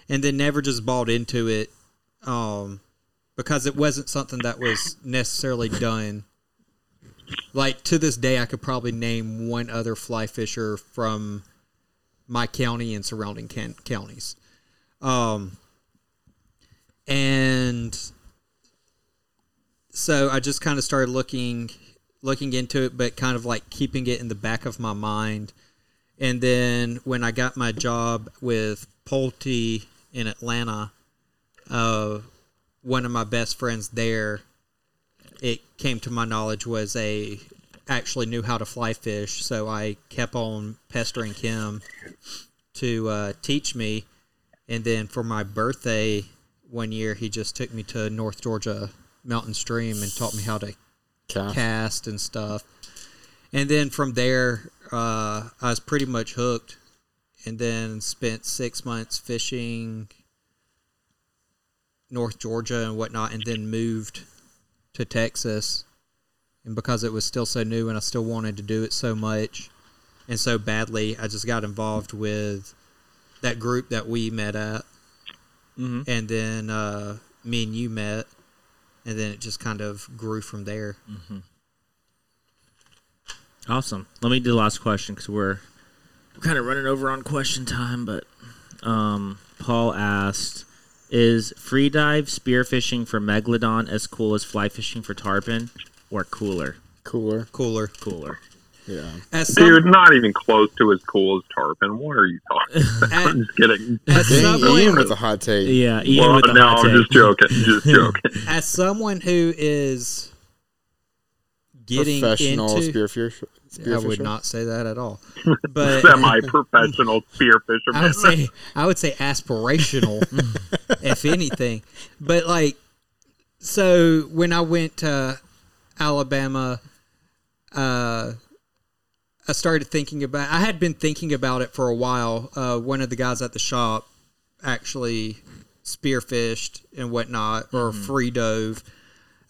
and then never just bought into it um, because it wasn't something that was necessarily done. Like to this day, I could probably name one other fly fisher from my county and surrounding can- counties. Um, and so I just kind of started looking looking into it, but kind of like keeping it in the back of my mind. And then when I got my job with Pulte in Atlanta, uh, one of my best friends there, it came to my knowledge was a actually knew how to fly fish. So I kept on pestering him to uh, teach me. And then for my birthday one year, he just took me to North Georgia Mountain Stream and taught me how to Cast. cast and stuff. And then from there, uh, I was pretty much hooked. And then spent six months fishing North Georgia and whatnot, and then moved to Texas. And because it was still so new and I still wanted to do it so much and so badly, I just got involved with that group that we met at. Mm-hmm. And then uh, me and you met. And then it just kind of grew from there. Awesome. Let me do the last question because we're kind of running over on question time. But um, Paul asked, "Is free dive spearfishing for megalodon as cool as fly fishing for tarpon, or cooler? Cooler. Cooler. Cooler. Yeah. As some, Dude, not even close to as cool as tarpon. What are you talking about? At- I'm just kidding. as Dang, someone, Ian with a hot take. Yeah. Ian Well, with the no, hot I'm just joking. Just joking. as someone who is getting Professional into, spearfish. I would not say that at all. But Semi-professional spear fisherman. I would say I would say aspirational, if anything. But like, so when I went to Alabama, uh, I started thinking about. I had been thinking about it for a while. Uh, one of the guys at the shop actually spearfished and whatnot, or free dove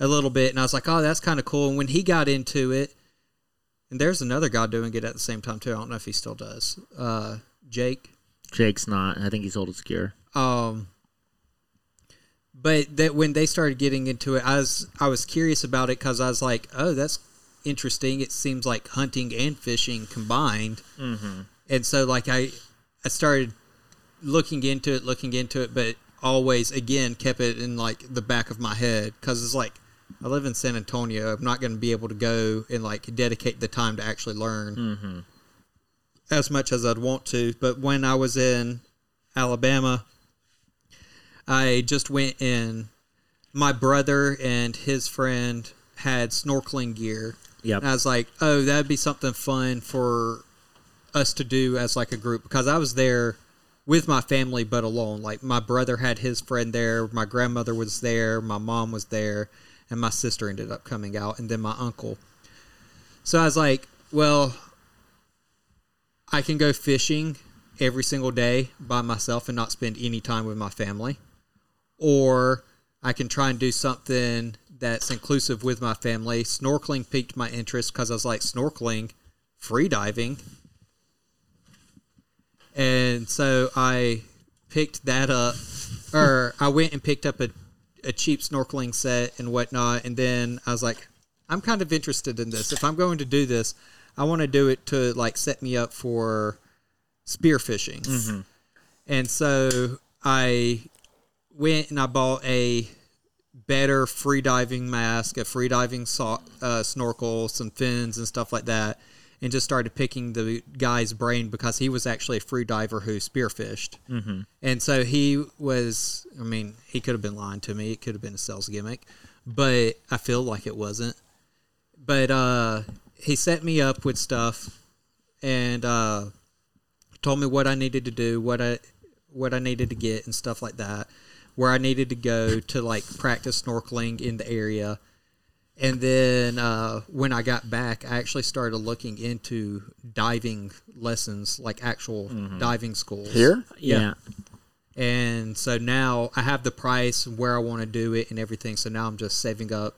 a little bit, and I was like, "Oh, that's kind of cool." And when he got into it, and there's another guy doing it at the same time too. I don't know if he still does. Uh, Jake. Jake's not. I think he's old as gear. Um, but that when they started getting into it, I was I was curious about it because I was like, oh, that's interesting. It seems like hunting and fishing combined, mm-hmm. and so like I I started looking into it, looking into it, but always again kept it in like the back of my head because it's like I live in San Antonio. I'm not going to be able to go and like dedicate the time to actually learn mm-hmm. as much as I'd want to. But when I was in Alabama, I just went in. My brother and his friend had snorkeling gear. Yep. And I was like, oh, that'd be something fun for us to do as like a group because I was there with my family but alone. Like my brother had his friend there, my grandmother was there, my mom was there, and my sister ended up coming out, and then my uncle. So I was like, well, I can go fishing every single day by myself and not spend any time with my family. Or I can try and do something that's inclusive with my family. Snorkeling piqued my interest because I was like, snorkeling, free diving. And so I picked that up, or I went and picked up a, a cheap snorkeling set and whatnot. And then I was like, I'm kind of interested in this. If I'm going to do this, I want to do it to like set me up for spearfishing. And so I went and I bought a better free diving mask, a free diving so- uh, snorkel, some fins and stuff like that, and just started picking the guy's brain because he was actually a free diver who spearfished. Mm-hmm. And so he was, I mean, he could have been lying to me. It could have been a sales gimmick, but I feel like it wasn't. But uh, he set me up with stuff and uh, told me what I needed to do, what I what I needed to get, and stuff like that. where I needed to go to like practice snorkeling in the area. And then uh, when I got back, I actually started looking into diving lessons, like actual diving schools. Here? Yeah. And so now I have the price, where I want to do it, and everything. So now I'm just saving up.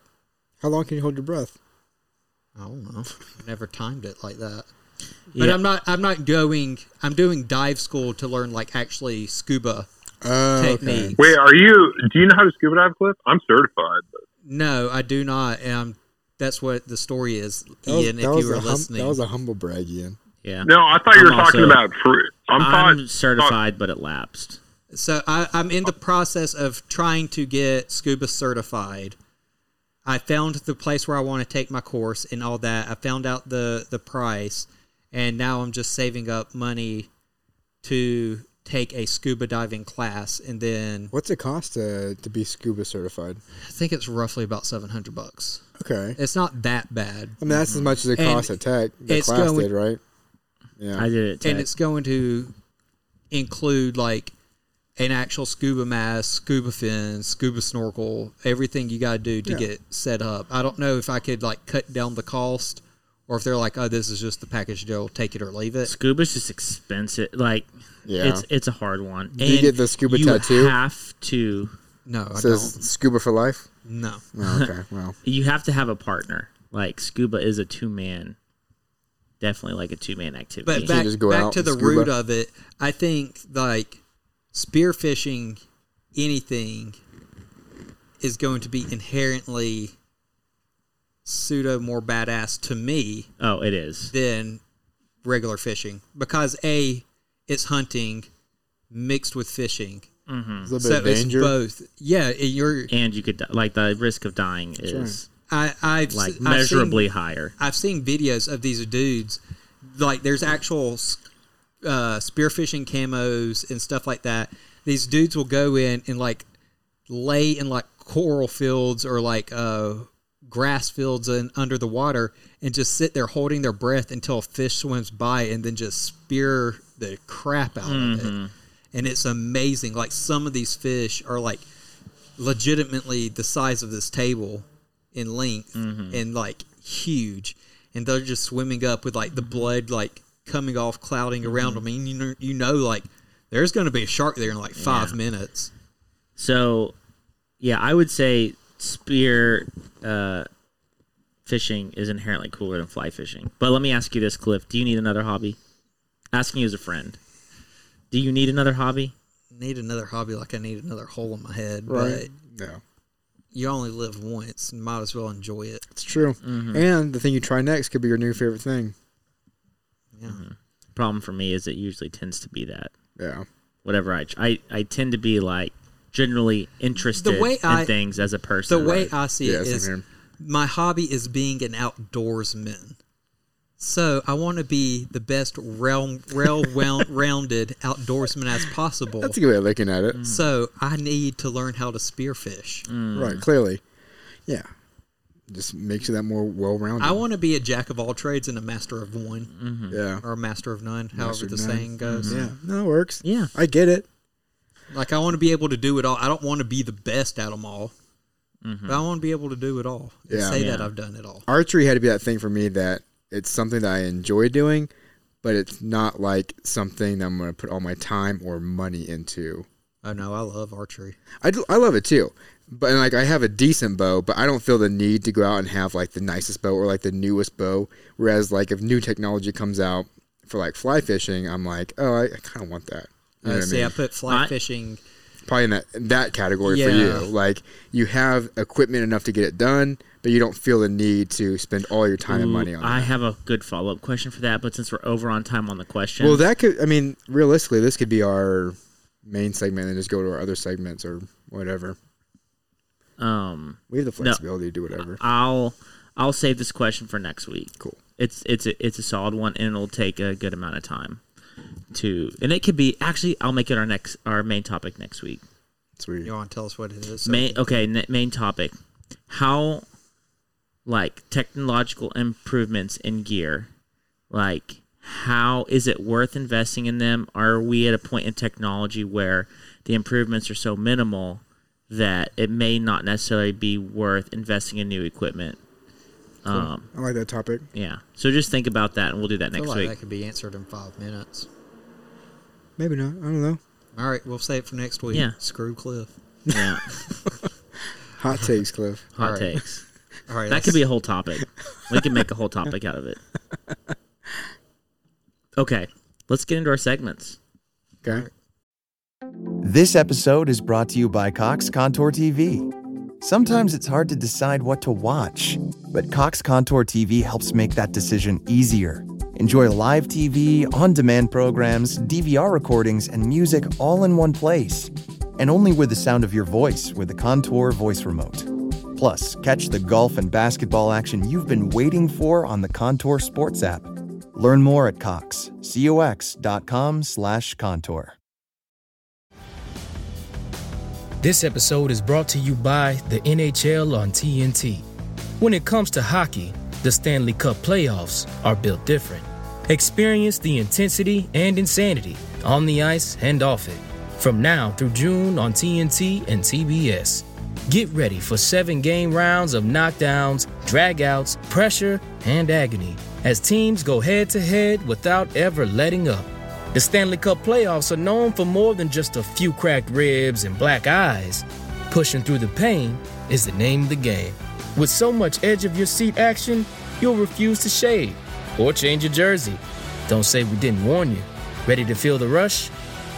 How long can you hold your breath? I don't know. Never timed it like that. But Yeah. I'm not. I'm not going. I'm doing dive school to learn like actually scuba Oh, technique. Wait, are you? Do you know how to scuba dive, Cliff? I'm certified. But No, I do not. And I'm, that's what the story is, That was, Ian. that if you were a hum- listening, that was a humble brag, Ian. Yeah. no, I thought you were I'm talking also- about fruit. I'm, I'm thought, certified, but it lapsed. so I, I'm in the process of trying to get scuba certified. I found the place where I want to take my course and all that. I found out the the price, and now I'm just saving up money to take a scuba diving class, and then What's it cost to to be scuba certified? I think it's roughly about seven hundred bucks. Okay. It's not that bad, I mean, that's as much as it And costs at Tech. The it's class going- did, right? Yeah. I did it. and it's going to include like an actual scuba mask, scuba fins, scuba snorkel, everything you got to do to Yeah. get set up. I don't know if I could like cut down the cost or if they're like, oh, this is just the package deal, take it or leave it. Scuba's just expensive. Like, Yeah. it's it's a hard one. Do you get the scuba tattoo? you tattoo? have to No, I says don't. scuba for life. No. Oh, okay. well, you have to have a partner. Like scuba is a two man, definitely like a two man activity. But back, just go back out to and the scuba? root of it, I think like spearfishing anything is going to be inherently pseudo more badass to me oh, it is. than regular fishing because a it's hunting mixed with fishing. It's a little so bit of it's both. Yeah and you're And you could di- like the risk of dying is I, I've like I've measurably seen, higher. I've seen videos of these dudes like there's actual uh, spearfishing camos and stuff like that. These dudes will go in and like lay in like coral fields or like uh, grass fields and under the water and just sit there holding their breath until a fish swims by and then just spear the crap out of it. Mm-hmm. And it's amazing like some of these fish are like legitimately the size of this table in length mm-hmm. and like huge. And they're just swimming up with like the blood like coming off clouding around mm-hmm. them. And you know, you know like there's going to be a shark there in like five Yeah. minutes. So, yeah, I would say spear uh, fishing is inherently cooler than fly fishing. But let me ask you this, Cliff: Do you need another hobby? Asking you as a friend. Do you need another hobby? need another hobby like i need another hole in my head Right. but Yeah. you only live once and might as well enjoy it It's true. Mm-hmm. And the thing you try next could be your new favorite thing. yeah Problem for me is it usually tends to be that Yeah. whatever I I, I tend to be like generally interested way in I- things as a person. the way right? i see Yeah, it here. my hobby is being an outdoorsman. So I want to be the best realm, rail well rounded outdoorsman as possible. That's a good way of looking at it. Mm. So I need to learn how to spearfish. Mm. Right. Clearly. Yeah. Just makes you that more well rounded. I want to be a jack of all trades and a master of one, mm-hmm. Yeah. or a master of none, however Master the none. saying goes. Mm-hmm. Yeah. No, it works. Yeah. I get it. Like I want to be able to do it all. I don't want to be the best at them all, mm-hmm. but I want to be able to do it all. and Yeah. say that I've done it all. Archery had to be that thing for me that it's something that I enjoy doing, but it's not like something that I'm going to put all my time or money into. Oh no, I love archery. I, do, I love it too. But and, like I have a decent bow, but I don't feel the need to go out and have like the nicest bow or like the newest bow. Whereas like if new technology comes out for like fly fishing, I'm like, oh, I, I kind of want that. You know Uh, what I see, mean? I put fly I- fishing. Probably in that in that category for you. Like you have equipment enough to get it done, but you don't feel the need to spend all your time and money on I that. have a good follow up question for that, but since we're over on time on the question, Well, that could. I mean, realistically, this could be our main segment, and just go to our other segments or whatever. um, We have the flexibility to do whatever. I'll I'll save this question for next week. Cool. It's it's a, it's a solid one, and it'll take a good amount of time to, and it could be actually I'll make it our next our main topic next week. Sweet. You want to tell us what it is? Main okay, ne- main topic. How like technological improvements in gear, like how is it worth investing in them? Are we at a point in technology where the improvements are so minimal that it may not necessarily be worth investing in new equipment. Um, I like that topic. yeah. So just think about that, and we'll do that I feel next like week. that could be answered in five minutes. Maybe not. I don't know. All right, we'll save it for next week. Yeah. Screw Cliff. Yeah. Hot takes, Cliff. Hot All right. takes. All right, That could be a whole topic. We can make a whole topic out of it. Okay, let's get into our segments. Okay. This episode is brought to you by Cox Contour TV. Sometimes it's hard to decide what to watch, but Cox Contour TV helps make that decision easier. Enjoy live TV, on demand programs, DVR recordings, and music all in one place. And only with the sound of your voice with the Contour voice remote. Plus, catch the golf and basketball action you've been waiting for on the Contour Sports app. Learn more at Cox, cox.com slash contour. This episode is brought to you by the NHL on TNT. When it comes to hockey, the Stanley Cup playoffs are built different. Experience the intensity and insanity on the ice and off it. From now through June on TNT and TBS. Get ready for seven game rounds of knockdowns, dragouts, pressure, and agony as teams go head to head without ever letting up. The Stanley Cup playoffs are known for more than just a few cracked ribs and black eyes. Pushing through the pain is the name of the game. With so much edge of your seat action, you'll refuse to shave or change your jersey. Don't say we didn't warn you. Ready to feel the rush?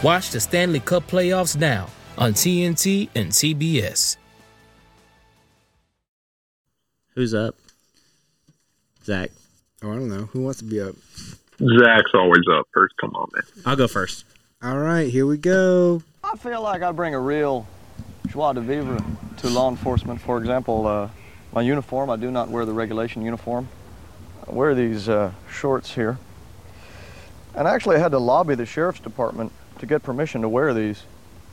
Watch the Stanley Cup playoffs now on TNT and TBS. Who's up? Zach. Oh, I don't know. Who wants to be up? Zach's always up first. Come on, man. I'll go first. All right, here we go. I feel like I bring a real joie de vivre to law enforcement. For example, uh, my uniform, I do not wear the regulation uniform. I wear these uh, shorts here. And actually, I had to lobby the sheriff's department to get permission to wear these.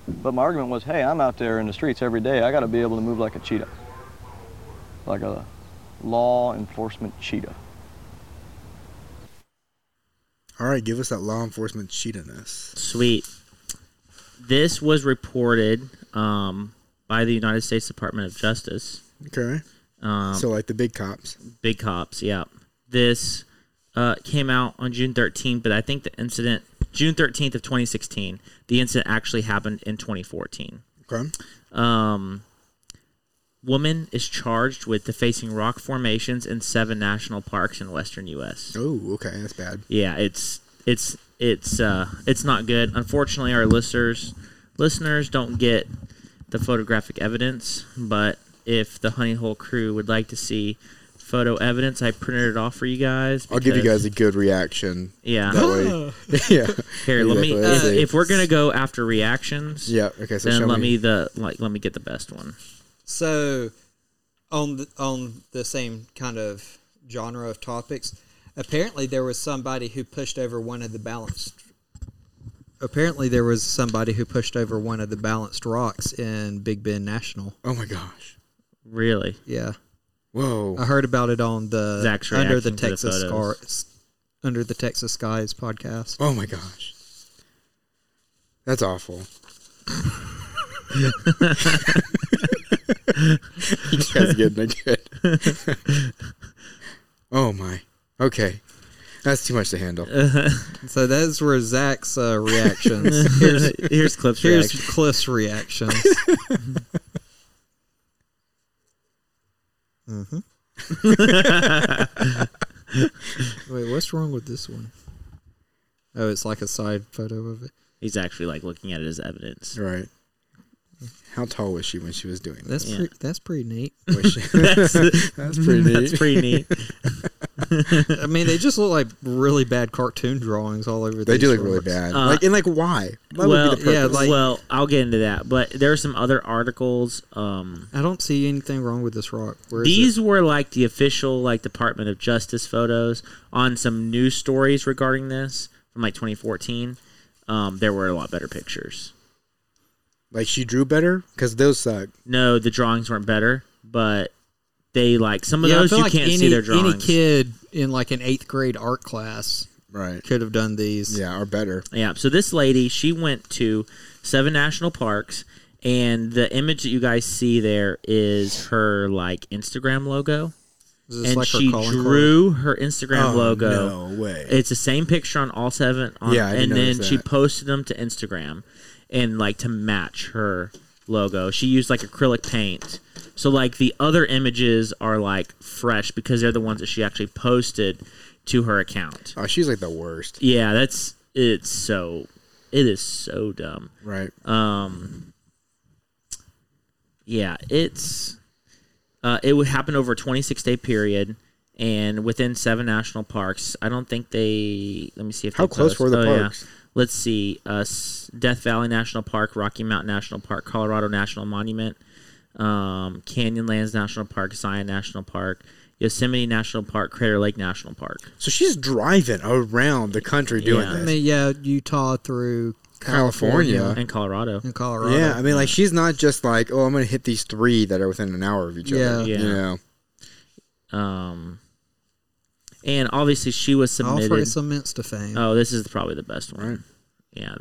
But my argument was, hey, I'm out there in the streets every day. I got to be able to move like a cheetah, like a law enforcement cheetah. All right, give us that law enforcement cheatiness. Sweet. This was reported um, by the United States Department of Justice. Okay. Um, so like the big cops. Big cops, yeah. This uh, came out on June 13th, but I think the incident, June 13th of 2016, the incident actually happened in 2014. Okay. Um, woman is charged with defacing rock formations in seven national parks in western U.S. Oh, okay, that's bad. Yeah, it's it's it's uh it's not good. Unfortunately, our listeners listeners don't get the photographic evidence, but if the Honey Hole crew would like to see photo evidence, I printed it off for you guys. I'll give you guys a good reaction. Yeah. That way. yeah. Here, let me. Exactly. Let's If, if we're gonna go after reactions, Yeah. Okay. So then let me. me the like let me get the best one. So, on the, on the same kind of genre of topics, apparently there was somebody who pushed over one of the balanced. Apparently there was somebody who pushed over one of the balanced rocks in Big Bend National. Oh my gosh. Really? Yeah, Whoa. I heard about it on the Zach's under the reaction to the Texas. Scar, under the Texas Skies podcast. Oh my gosh. That's awful. You guys getting it good. oh my. Okay. That's too much to handle. So those were Zach's uh, reactions. Here's Here's Cliff's here's reaction. Cliff's reactions. mm-hmm. Wait, what's wrong with this one? Oh, it's like a side photo of it. He's actually like looking at it as evidence. Right. How tall was she when she was doing that? That's Yeah. pre- that's pretty neat. That's, That's pretty neat. That's pretty neat. I mean, they just look like really bad cartoon drawings all over. They these do look really shorts. bad. Uh, like and like why? What well, would be the yeah, purpose? like- well, I'll get into that. But there are some other articles. Um, I don't see anything wrong with this rock. Where is these it? were like the official like Department of Justice photos on some news stories regarding this from like 2014. Um, there were a lot better pictures. Like she drew better because those suck. No, the drawings weren't better, but they like some of yeah, those you like can't any, see their drawings. Any kid in like an eighth grade art class Right. could have done these. Yeah, or better. Yeah. So this lady, she went to seven national parks and the image that you guys see there is her like Instagram logo, Is and like her she calling drew her Instagram Oh, logo. no way. It's the same picture on all seven. On, Yeah, I did and then notice she posted them to Instagram, and like to match her logo, she used like acrylic paint. So like the other images are like fresh because they're the ones that she actually posted to her account. Oh, she's like the worst. Yeah, that's it's so it is so dumb. Right. Um yeah, it's uh it would happen over a 26 day period and within seven national parks. I don't think they let me see if How close post- were the oh, yeah. Parks? Let's see. Uh, Death Valley National Park, Rocky Mountain National Park, Colorado National Monument, um, Canyonlands National Park, Zion National Park, Yosemite National Park, Crater Lake National Park. So she's driving around the country doing Yeah. I mean, yeah, Utah through California, California. And Colorado. and Colorado. Yeah, I mean, like she's not just like, oh, I'm gonna hit these three that are within an hour of each Yeah. other. Yeah. You know, Um, and obviously she was all for submitted. some Insta fame. Oh, this is probably the best one. Right. Yeah,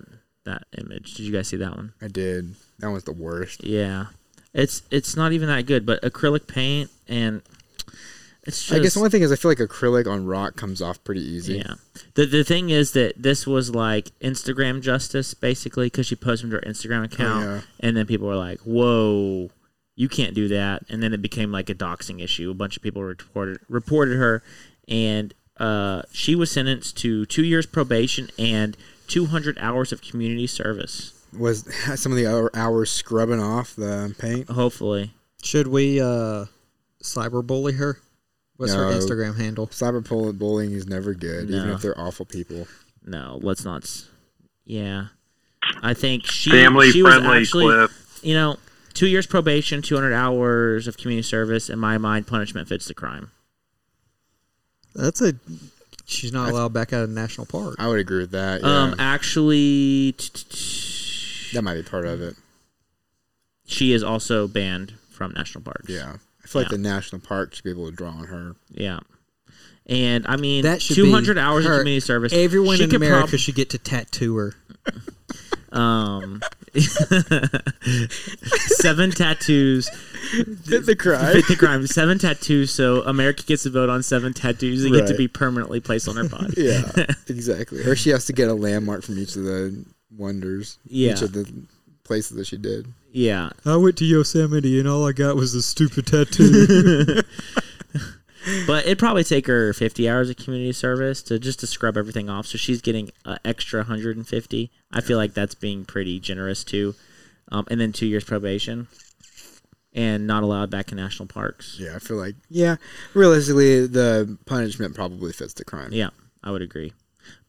that image. Did you guys see that one? I did. That was the worst. Yeah, it's it's not even that good, but acrylic paint and it's just. I guess the only thing is, I feel like acrylic on rock comes off pretty easy. Yeah. The the thing is that this was like Instagram justice basically because she posted to her Instagram oh, account, yeah. and then people were like, "Whoa, you can't do that," and then it became like a doxing issue. A bunch of people reported reported her, and uh, she was sentenced to two years probation and 200 hours of community service. Was some of the hours scrubbing off the paint? Hopefully, Should we uh, cyberbully her? What's her Instagram handle? Cyber bullying is never good, even if they're awful people. no, let's not. Yeah, I think she Family she was friendly, actually, Cliff. you know, two years probation, 200 hours of community service. In my mind, punishment fits the crime. That's a. She's not allowed back out of the national park. I would agree with that. Yeah. Um, actually, t- t- t- that might be part of it. she is also banned from national parks. Yeah. I feel like Yeah. the national park should be able to draw on her. yeah. And I mean, That should 200 be hours of her- community service. Everyone She in could America prob- should get to tattoo her. um, seven tattoos Fit the crime. fit the crime. Seven tattoos, so America gets to vote on seven tattoos that get to be permanently placed on her body. yeah, exactly. Or she has to get a landmark from each of the wonders. Yeah. Each of the places that she did. Yeah. I went to Yosemite and all I got was a stupid tattoo. But it'd probably take her 50 hours of community service to just to scrub everything off. So she's getting an extra 150. I feel like that's being pretty generous too. Um, and then two years probation and not allowed back in national parks. Yeah, I feel like yeah. Realistically, the punishment probably fits the crime. Yeah, I would agree.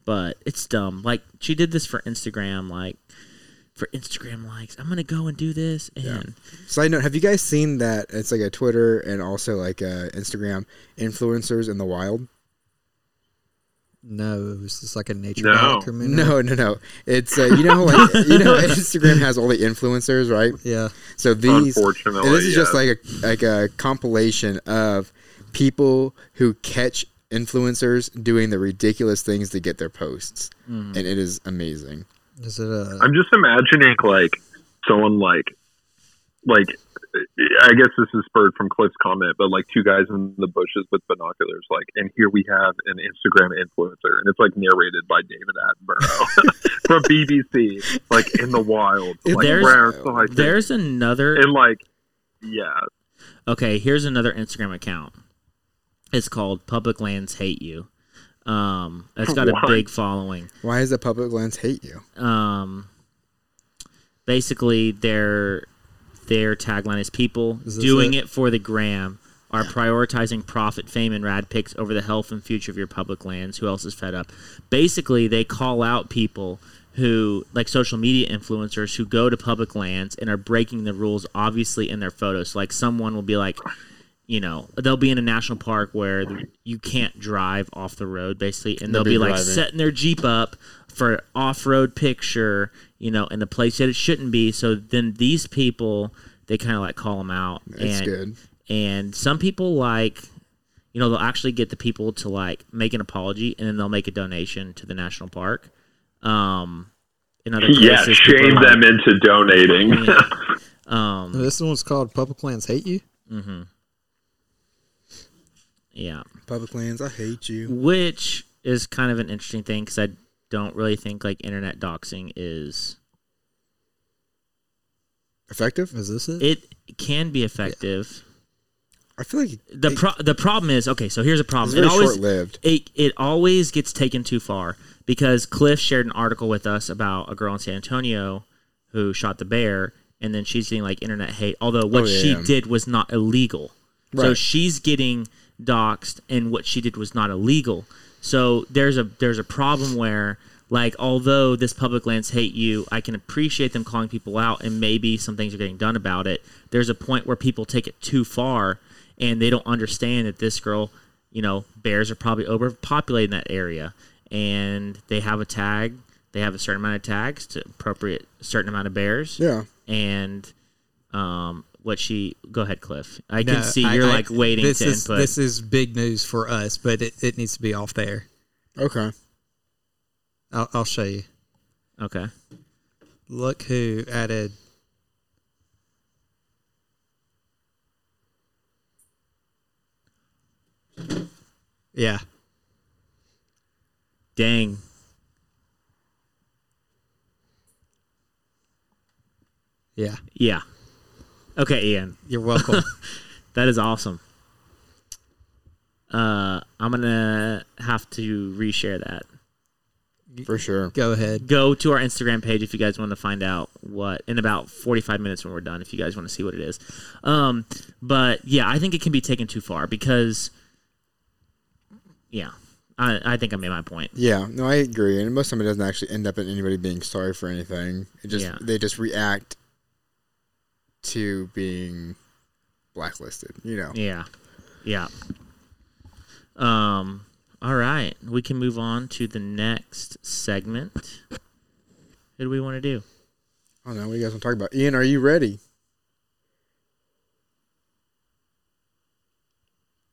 But it's dumb. Like she did this for Instagram, like for Instagram likes. I'm gonna go and do this, and Side note: Have you guys seen that? It's like a Twitter and also like a Instagram influencers in the wild. No, it was just like a nature No. documentary. No, no, no. It's uh, you know like you know Instagram has all the influencers, right? Yeah. So these Unfortunately, this is just like a like a compilation of people who catch influencers doing the ridiculous things to get their posts, Mm-hmm. and it is amazing. Is it a? I'm just imagining like someone like like I guess this is spurred from Cliff's comment, but like two guys in the bushes with binoculars, like, and here we have an Instagram influencer, and it's like narrated by David Attenborough from BBC, like in the wild, like There's- rare sighting. there's another. and like, yeah, Okay, here's another Instagram account. It's called Public Lands Hate You. Um, it's got a big following. Why does the public Lands hate you? Um, basically, their their tagline is "People doing it? it for the gram are prioritizing profit, fame, and rad pics over the health and future of your public lands. Who else is fed up?" Basically, they call out people who like social media influencers who go to public lands and are breaking the rules obviously in their photos like someone will be like you know they'll be in a national park where you can't drive off the road basically and they'll, They'll be be, like setting their jeep up for off-road picture you know in a place that it shouldn't be so then these people they kind of like call them out It's and good. and some people like you know they'll actually get the people to like make an apology and then they'll make a donation to the national park um in other yeah, places people shame are like- them into donating. yeah. Um, This one's called Public Lands Hate You. Mm-hmm. Yeah. Public lands, I hate you. which is kind of an interesting thing because I don't really think like internet doxing is Effective? Is this it? it can be effective. I feel like The it- pro- the problem is okay. So here's a it's problem. very it always short-lived. it it always gets taken too far because Cliff shared an article with us about a girl in San Antonio who shot the bear, and then she's getting like internet hate. Although what Oh, yeah, she yeah. did was not illegal, so she's getting doxxed, and what she did was not illegal. So there's a there's a problem where like although this public lands hate you, I can appreciate them calling people out, and maybe some things are getting done about it. There's a point where people take it too far, and they don't understand that this girl, you know, bears are probably overpopulated in that area, and they have a tag. They have a certain amount of tags to appropriate certain amount of bears. Yeah. And um, what she go ahead, Cliff. I No, can see I- you're I- like waiting this to is, input. This is big news for us, but it, it needs to be off there. Okay. I'll, I'll show you. okay. Look who added. Yeah. Dang. Yeah. Yeah. Okay, Ian. You're welcome. That is awesome. Uh, I'm gonna have to reshare that. For sure. Go ahead. Go to our Instagram page if you guys want to find out what in about 45 minutes when we're done. If you guys want to see what it is, um, but yeah, I think it can be taken too far because, yeah, I I think I made my point. Yeah, no, I agree. And most of it doesn't actually end up in anybody being sorry for anything. It just Yeah. they just react to being blacklisted. You know. Yeah, yeah. Um. All right, we can move on to the next segment. What do we want to do? I don't know. What do you guys want to talk about? Ian, are you ready?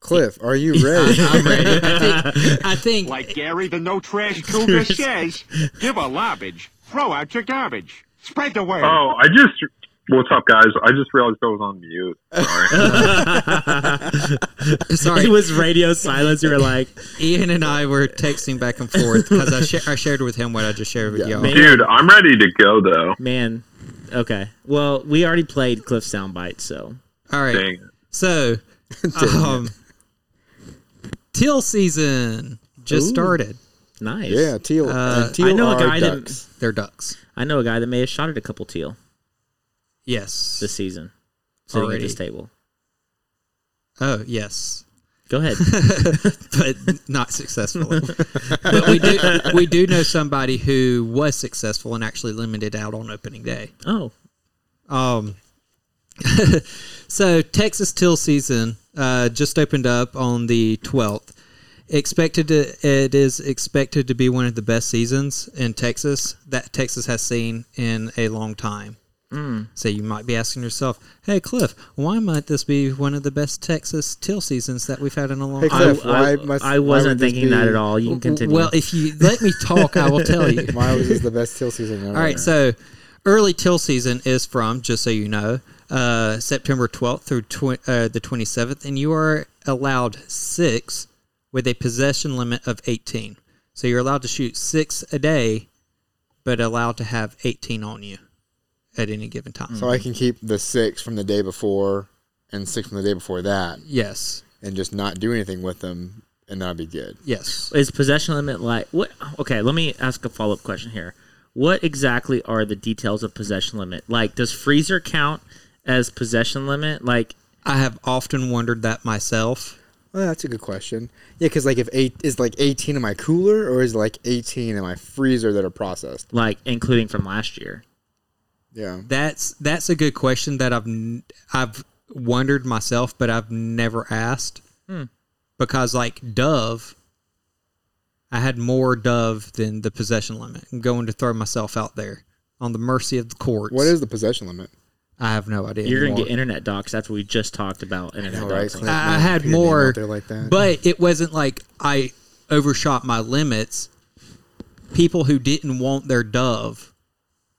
Cliff, are you ready? I'm ready. I think, I think Like Gary the No Trash Cougar says, give a lobbage, throw out your garbage. Spread the word. Oh, I just. What's up, guys? I just realized I was on mute. Sorry. sorry. It was radio silence. You were like, Ian and I were texting back and forth because I, sh- I shared with him what I just shared with Yeah. y'all. Man. Dude, I'm ready to go, though. man. Okay. Well, we already played Cliff soundbite, so All right. Dang. So, um, teal season just Ooh. started. nice. yeah, teal. Uh, teal I know a are guy that- They're ducks. I know a guy that may have shot at a couple teal Yes. this season, sitting Already. at this table. Oh, yes. Go ahead. but not successfully. but we do we do know somebody who was successful and actually limited out on opening day. oh, Um, so Texas teal season uh, just opened up on the twelfth. Expected to, it is expected to be one of the best seasons in Texas that Texas has seen in a long time. So you might be asking yourself, "Hey Cliff, why might this be one of the best Texas teal seasons that we've had in a long Hey, time?" I, I, must- I wasn't would this thinking that at all. You can continue. Well, if you let me talk, I will tell you. Why was this the best teal season ever? All right, so early teal season is from, just so you know, uh, September 12th through tw- uh, the 27th, and you are allowed six with a possession limit of 18. So you're allowed to shoot six a day, but allowed to have 18 on you at any given time. So I can keep the six from the day before and six from the day before that, yes, and just not do anything with them, and that'll be good. yes. is possession limit like what? Okay, let me ask a follow up question here. What exactly are the details of possession limit? Like, does freezer count as possession limit? Like, I have often wondered that myself. Well, that's a good question. Yeah, because like if eight is like eighteen in my cooler, or is it like eighteen in my freezer that are processed? like including from last year? Yeah. That's that's a good question that I've n- I've wondered myself, but I've never asked hmm. because like Dove, I had more Dove than the possession limit. I'm going to throw myself out there on the mercy of the courts. What is the possession limit? I have no idea. You're gonna get internet docs. That's what we just talked about. Internet know, right? docs. Clint? I, I had put your name more, like that. but it wasn't like I overshot my limits. People who didn't want their Dove,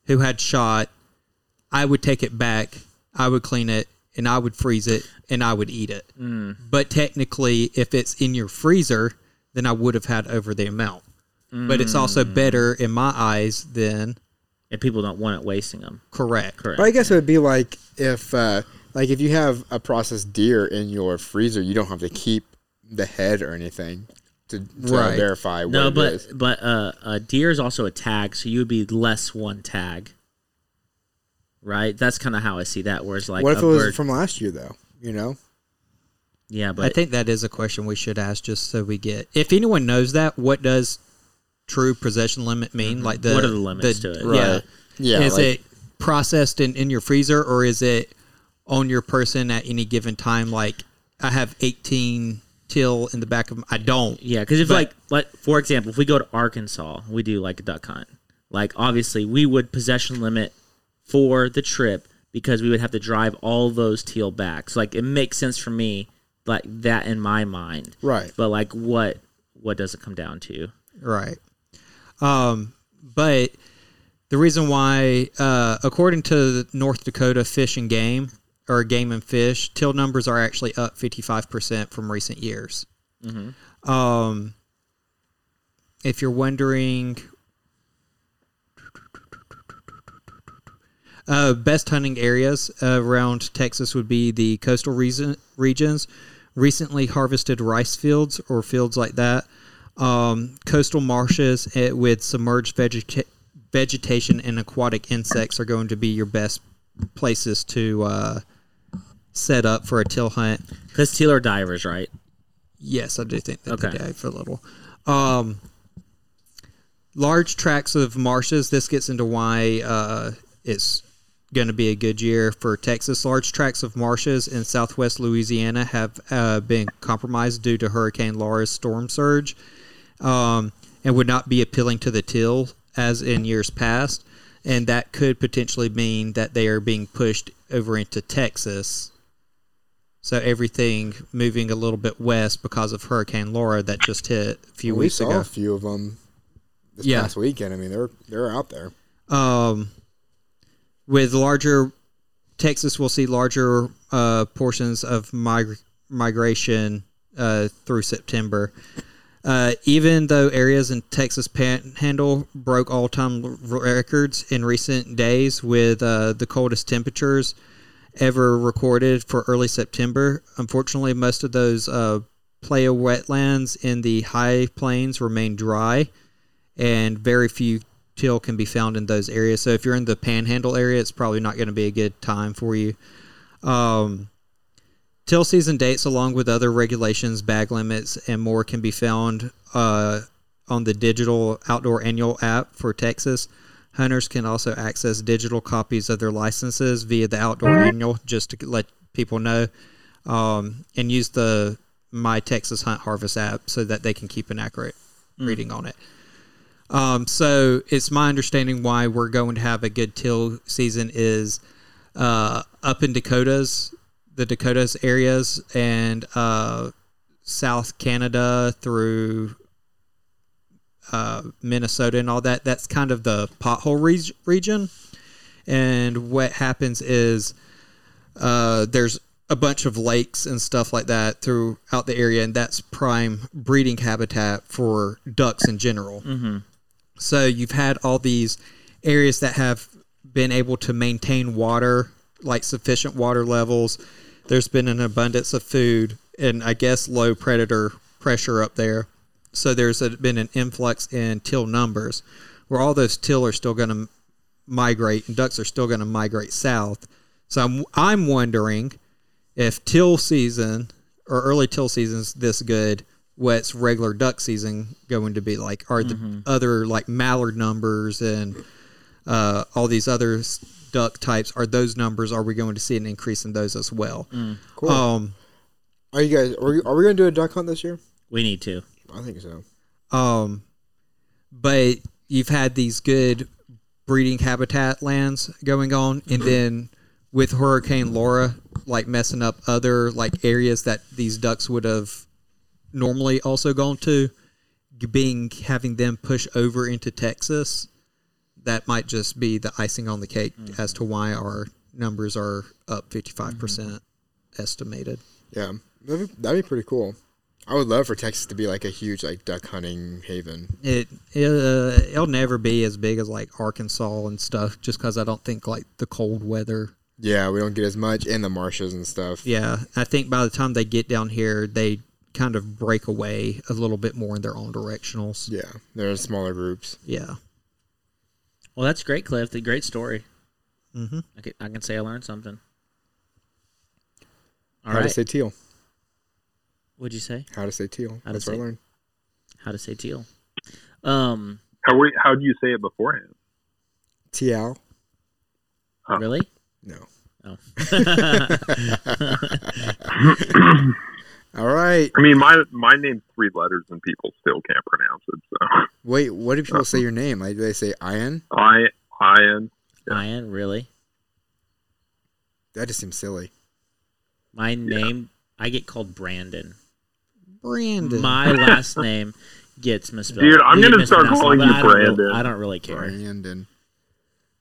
who had shot, I would take it back I would clean it and I would freeze it and I would eat it. Mm. But technically, if it's in your freezer, then I would have had over the amount. But it's also Mm. better in my eyes than If people don't want it wasting them. correct. Correct. But I guess it would be like if, uh, like if you have a processed deer in your freezer, you don't have to keep the head or anything to, to Right. verify what No, it but is. but uh, a deer is also a tag, so you would be less one tag. Right? That's kind of how I see that. Whereas like what if a it was bird, from last year though? You know, yeah, but I think that is a question we should ask just so we get. If anyone knows that, what does true possession limit mean? Like the Mm-hmm. What are the limits to it? Yeah, Right. Yeah, Is like- it processed in in your freezer or is it on your person at any given time? Like I have eighteen till in the back of. my, I don't. Yeah, because if But- like like for example, if we go to Arkansas, we do like a duck hunt. Like obviously, we would possession limit for the trip because we would have to drive all those teal back. So like it makes sense for me, like that in my mind. Right. But like what what does it come down to? Right. Um, but the reason why, uh, according to the North Dakota Fish and Game or Game and Fish, till numbers are actually up 55% from recent years. Um, if you're wondering, uh, best hunting areas around Texas would be the coastal reason, regions, recently harvested rice fields or fields like that, um, coastal marshes eh, with submerged vegeta- vegetation and aquatic insects are going to be your best places to uh, set up for a till hunt. Because teal are divers, right? Yes, I do think that Okay. they dive for a little. Um, large tracts of marshes. This gets into why uh, it's going to be a good year for Texas. Large tracts of marshes in southwest Louisiana have uh, been compromised due to Hurricane Laura's storm surge, um, and would not be appealing to the till as in years past. And that could potentially mean that they are being pushed over into Texas. So everything moving a little bit west because of Hurricane Laura that just hit a few we weeks saw ago. a few of them this Yeah. past weekend. I mean, they're they're out there. um, with larger Texas we'll see larger uh, portions of mig- migration uh, through September. Uh, even though areas in Texas Panhandle broke all-time records in recent days with uh, the coldest temperatures ever recorded for early September, unfortunately, most of those uh, playa wetlands in the high plains remain dry and very few teal can be found in those areas. So if you're in the Panhandle area, it's probably not going to be a good time for you. Um, till season dates, along with other regulations, bag limits, and more, can be found uh, on the digital outdoor annual app for Texas. Hunters can also access digital copies of their licenses via the outdoor annual, just to let people know, um, and use the My Texas Hunt Harvest app so that they can keep an accurate reading on it. Um, so it's my understanding why we're going to have a good till season is uh, up in Dakotas, the Dakotas areas, and uh, South Canada through uh, Minnesota and all that. That's kind of the pothole reg- region. And what happens is uh, there's a bunch of lakes and stuff like that throughout the area, and that's prime breeding habitat for ducks in general. So you've had all these areas that have been able to maintain water, like sufficient water levels. There's been an abundance of food and I guess low predator pressure up there. So there's a, been an influx in till numbers where all those till are still going to migrate and ducks are still going to migrate south. So I'm, I'm wondering if till season or early till season's this good, what's regular duck season going to be like? Are the other like mallard numbers and uh, all these other duck types? Are those numbers? Are we going to see an increase in those as well? Cool. Um, Are you guys? Are we, are we going to do a duck hunt this year? We need to. I think so. Um, but you've had these good breeding habitat lands going on, and then with Hurricane Laura, like messing up other like areas that these ducks would have normally also gone to, being having them push over into Texas, that might just be the icing on the cake as to why our numbers are up 55% estimated. Yeah, that'd be, that'd be pretty cool. I would love for Texas to be like a huge like duck hunting haven. It, it uh, it'll never be as big as like Arkansas and stuff, just because I don't think like the cold weather. Yeah, we don't get as much in the marshes and stuff. Yeah, I think by the time they get down here, they kind of break away a little bit more in their own directionals. Yeah, they're in smaller groups. Yeah. Well, that's great, Cliff. The great story. Mm-hmm. I can, I can say I learned something. All How right. to say teal? What'd you say? How to say teal? How to That's what I say- learned. How to say teal? Um, How we, how do you say it beforehand? Teal. Oh. really? No. Oh. All right. I mean, my my name's three letters and people still can't pronounce it. So Wait, what do people say your name? Like, do they say Ian? I Ian. Ian, really? That just seems silly. My name, I get called Brandon. Brandon. My last name gets misspelled. Dude, I'm gonna start calling but you I don't really- Brandon. I don't really care. Brandon.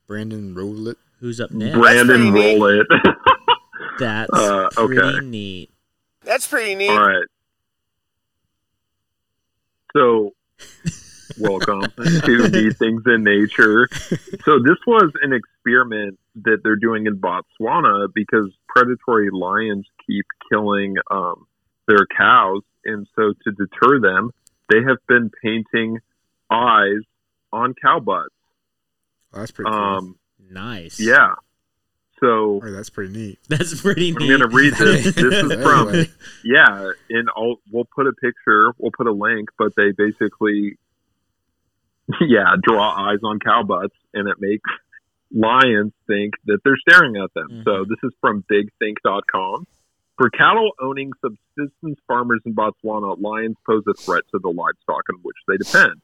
Brandon Rowlett. Who's up next? Brandon roll it. That's Uh, okay. pretty neat. That's pretty neat. All right. So, welcome to Neat Things in Nature. So, this was an experiment that they're doing in Botswana because predatory lions keep killing um, their cows. And so, to deter them, they have been painting eyes on cow butts. Oh, that's pretty cool. Um, Nice. yeah. So, oh, that's pretty neat. That's pretty I'm neat. going to read this. This is from Anyway. yeah, and I'll we'll put a picture, we'll put a link, but they basically, yeah, draw eyes on cow butts, and it makes lions think that they're staring at them. So mm-hmm. this is from BigThink.com. For cattle owning subsistence farmers in Botswana, lions pose a threat to the livestock on which they depend.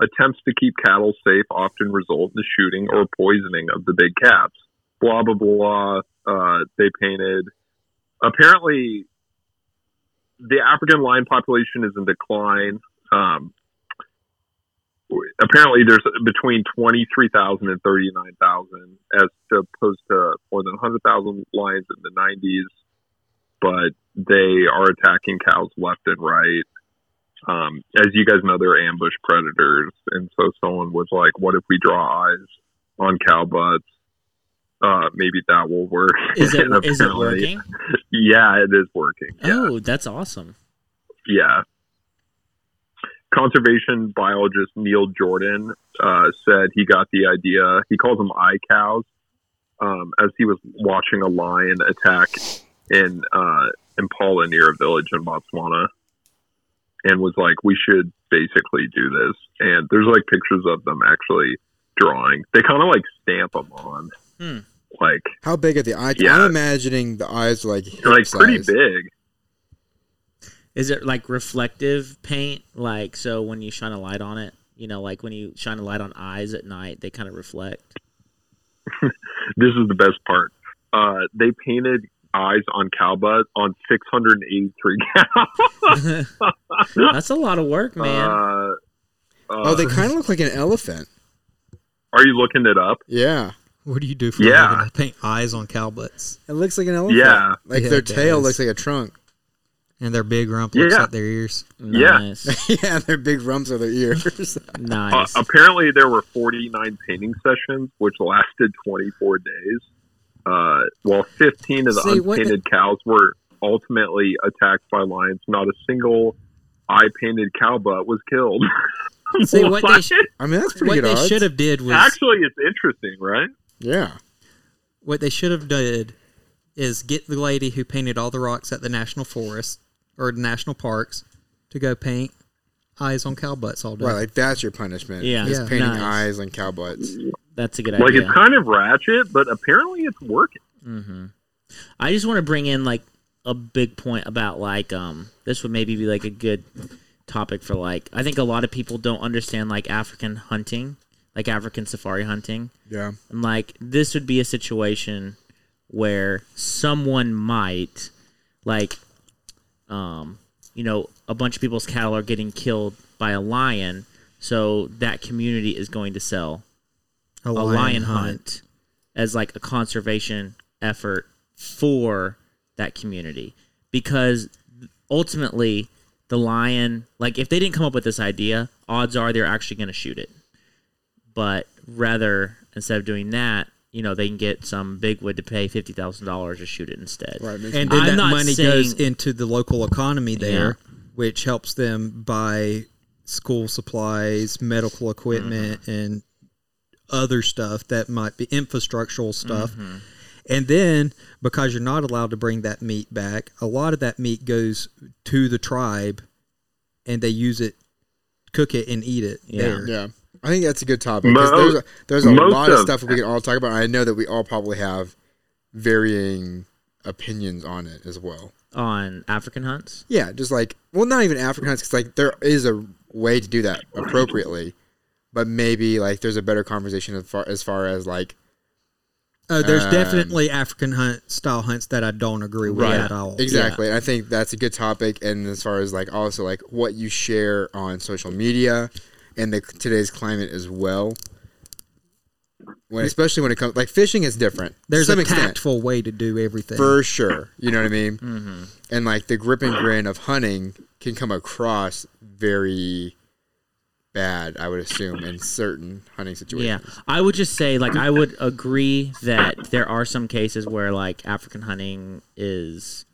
Attempts to keep cattle safe often result in the shooting or poisoning of the big cats. Blah blah blah. Uh, they painted. Apparently, the African lion population is in decline. Um, apparently, there's between 23,000 and 39,000, as opposed to more than 100,000 lions in the 90s. But they are attacking cows left and right. Um, as you guys know, they're ambush predators. And so someone was like, what if we draw eyes on cow butts? Uh, maybe that will work. Is it it working? Yeah, it is working. Oh, that's awesome. Yeah. Conservation biologist Neil Jordan uh, said he got the idea. He calls them eye cows. Um, as he was watching a lion attack in uh, Impala near a village in Botswana, and was like, "We should basically do this." And there's like pictures of them actually drawing. They kind of like stamp them on, Hmm. like How big are the eyes? Yeah. I'm imagining the eyes like they're like hip pretty size. big. Is it like reflective paint? Like so when you shine a light on it, you know, like when you shine a light on eyes at night, they kind of reflect. this is the best part. Uh, they painted eyes on cow butt on 683 cows. That's a lot of work, man. Uh, Oh, they uh, kind of look like an elephant. Are you looking it up? Yeah. What do you do for Yeah. a living? I paint eyes on cow butts. It looks like an elephant. Yeah. Like Yeah, their tail does. looks like a trunk. And their big rump looks Yeah. like their ears. Yeah. Nice. yeah, their big rumps are their ears. Uh, nice. apparently, there were 49 painting sessions, which lasted 24 days. Uh, while 15 of the See, what the- unpainted cows were ultimately attacked by lions, not a single eye painted cow butt was killed. See what they sh- I mean, that's pretty what good they should have did was Actually, it's interesting, right? Yeah. what they should have did is get the lady who painted all the rocks at the national forest or the national parks to go paint eyes on cow butts all day. Right, like that's your punishment. Yeah. Just Yeah. painting Nice. eyes on cow butts. That's a good idea. Like, it's kind of ratchet, but apparently it's working. Mm-hmm. I just want to bring in like a big point about like um this would maybe be like a good topic for like I think a lot of people don't understand like African hunting, like African safari hunting. Yeah. And like this would be a situation where someone might like um you know a bunch of people's cattle are getting killed by a lion, so that community is going to sell A a lion lion, hunt. hunt. as like a conservation effort for that community because ultimately the lion like if they didn't come up with this idea odds are they're actually going to shoot it but rather instead of doing that you know they can get some bigwood to pay $50000 to shoot it instead Right. and sense. then I'm that not money saying- goes into the local economy there, which helps them buy school supplies, medical equipment, Mm-hmm. and other stuff that might be infrastructural stuff. Mm-hmm. And then because you're not allowed to bring that meat back, a lot of that meat goes to the tribe, and they use it, cook it, and eat it Yeah. there. Yeah, I think that's a good topic. 'cause Mo- there's a, there's a lot of of- stuff we can all talk about. I know that we all probably have varying opinions on it as well. on african hunts Yeah, just like well, not even African hunts, because like there is a way to do that appropriately, but maybe like there's a better conversation as far as far as like Uh, there's Um, definitely African hunt style hunts that I don't agree with at all. Exactly. I think that's a good topic. And as far as like also like what you share on social media and the today's climate as well. When especially when it comes like fishing is different. There's a extent, tactful way to do everything. for sure. You know what I mean? mm-hmm. And like the grip and grin of hunting can come across very bad, I would assume, in certain hunting situations. Yeah, I would just say like I would agree that there are some cases where like African hunting is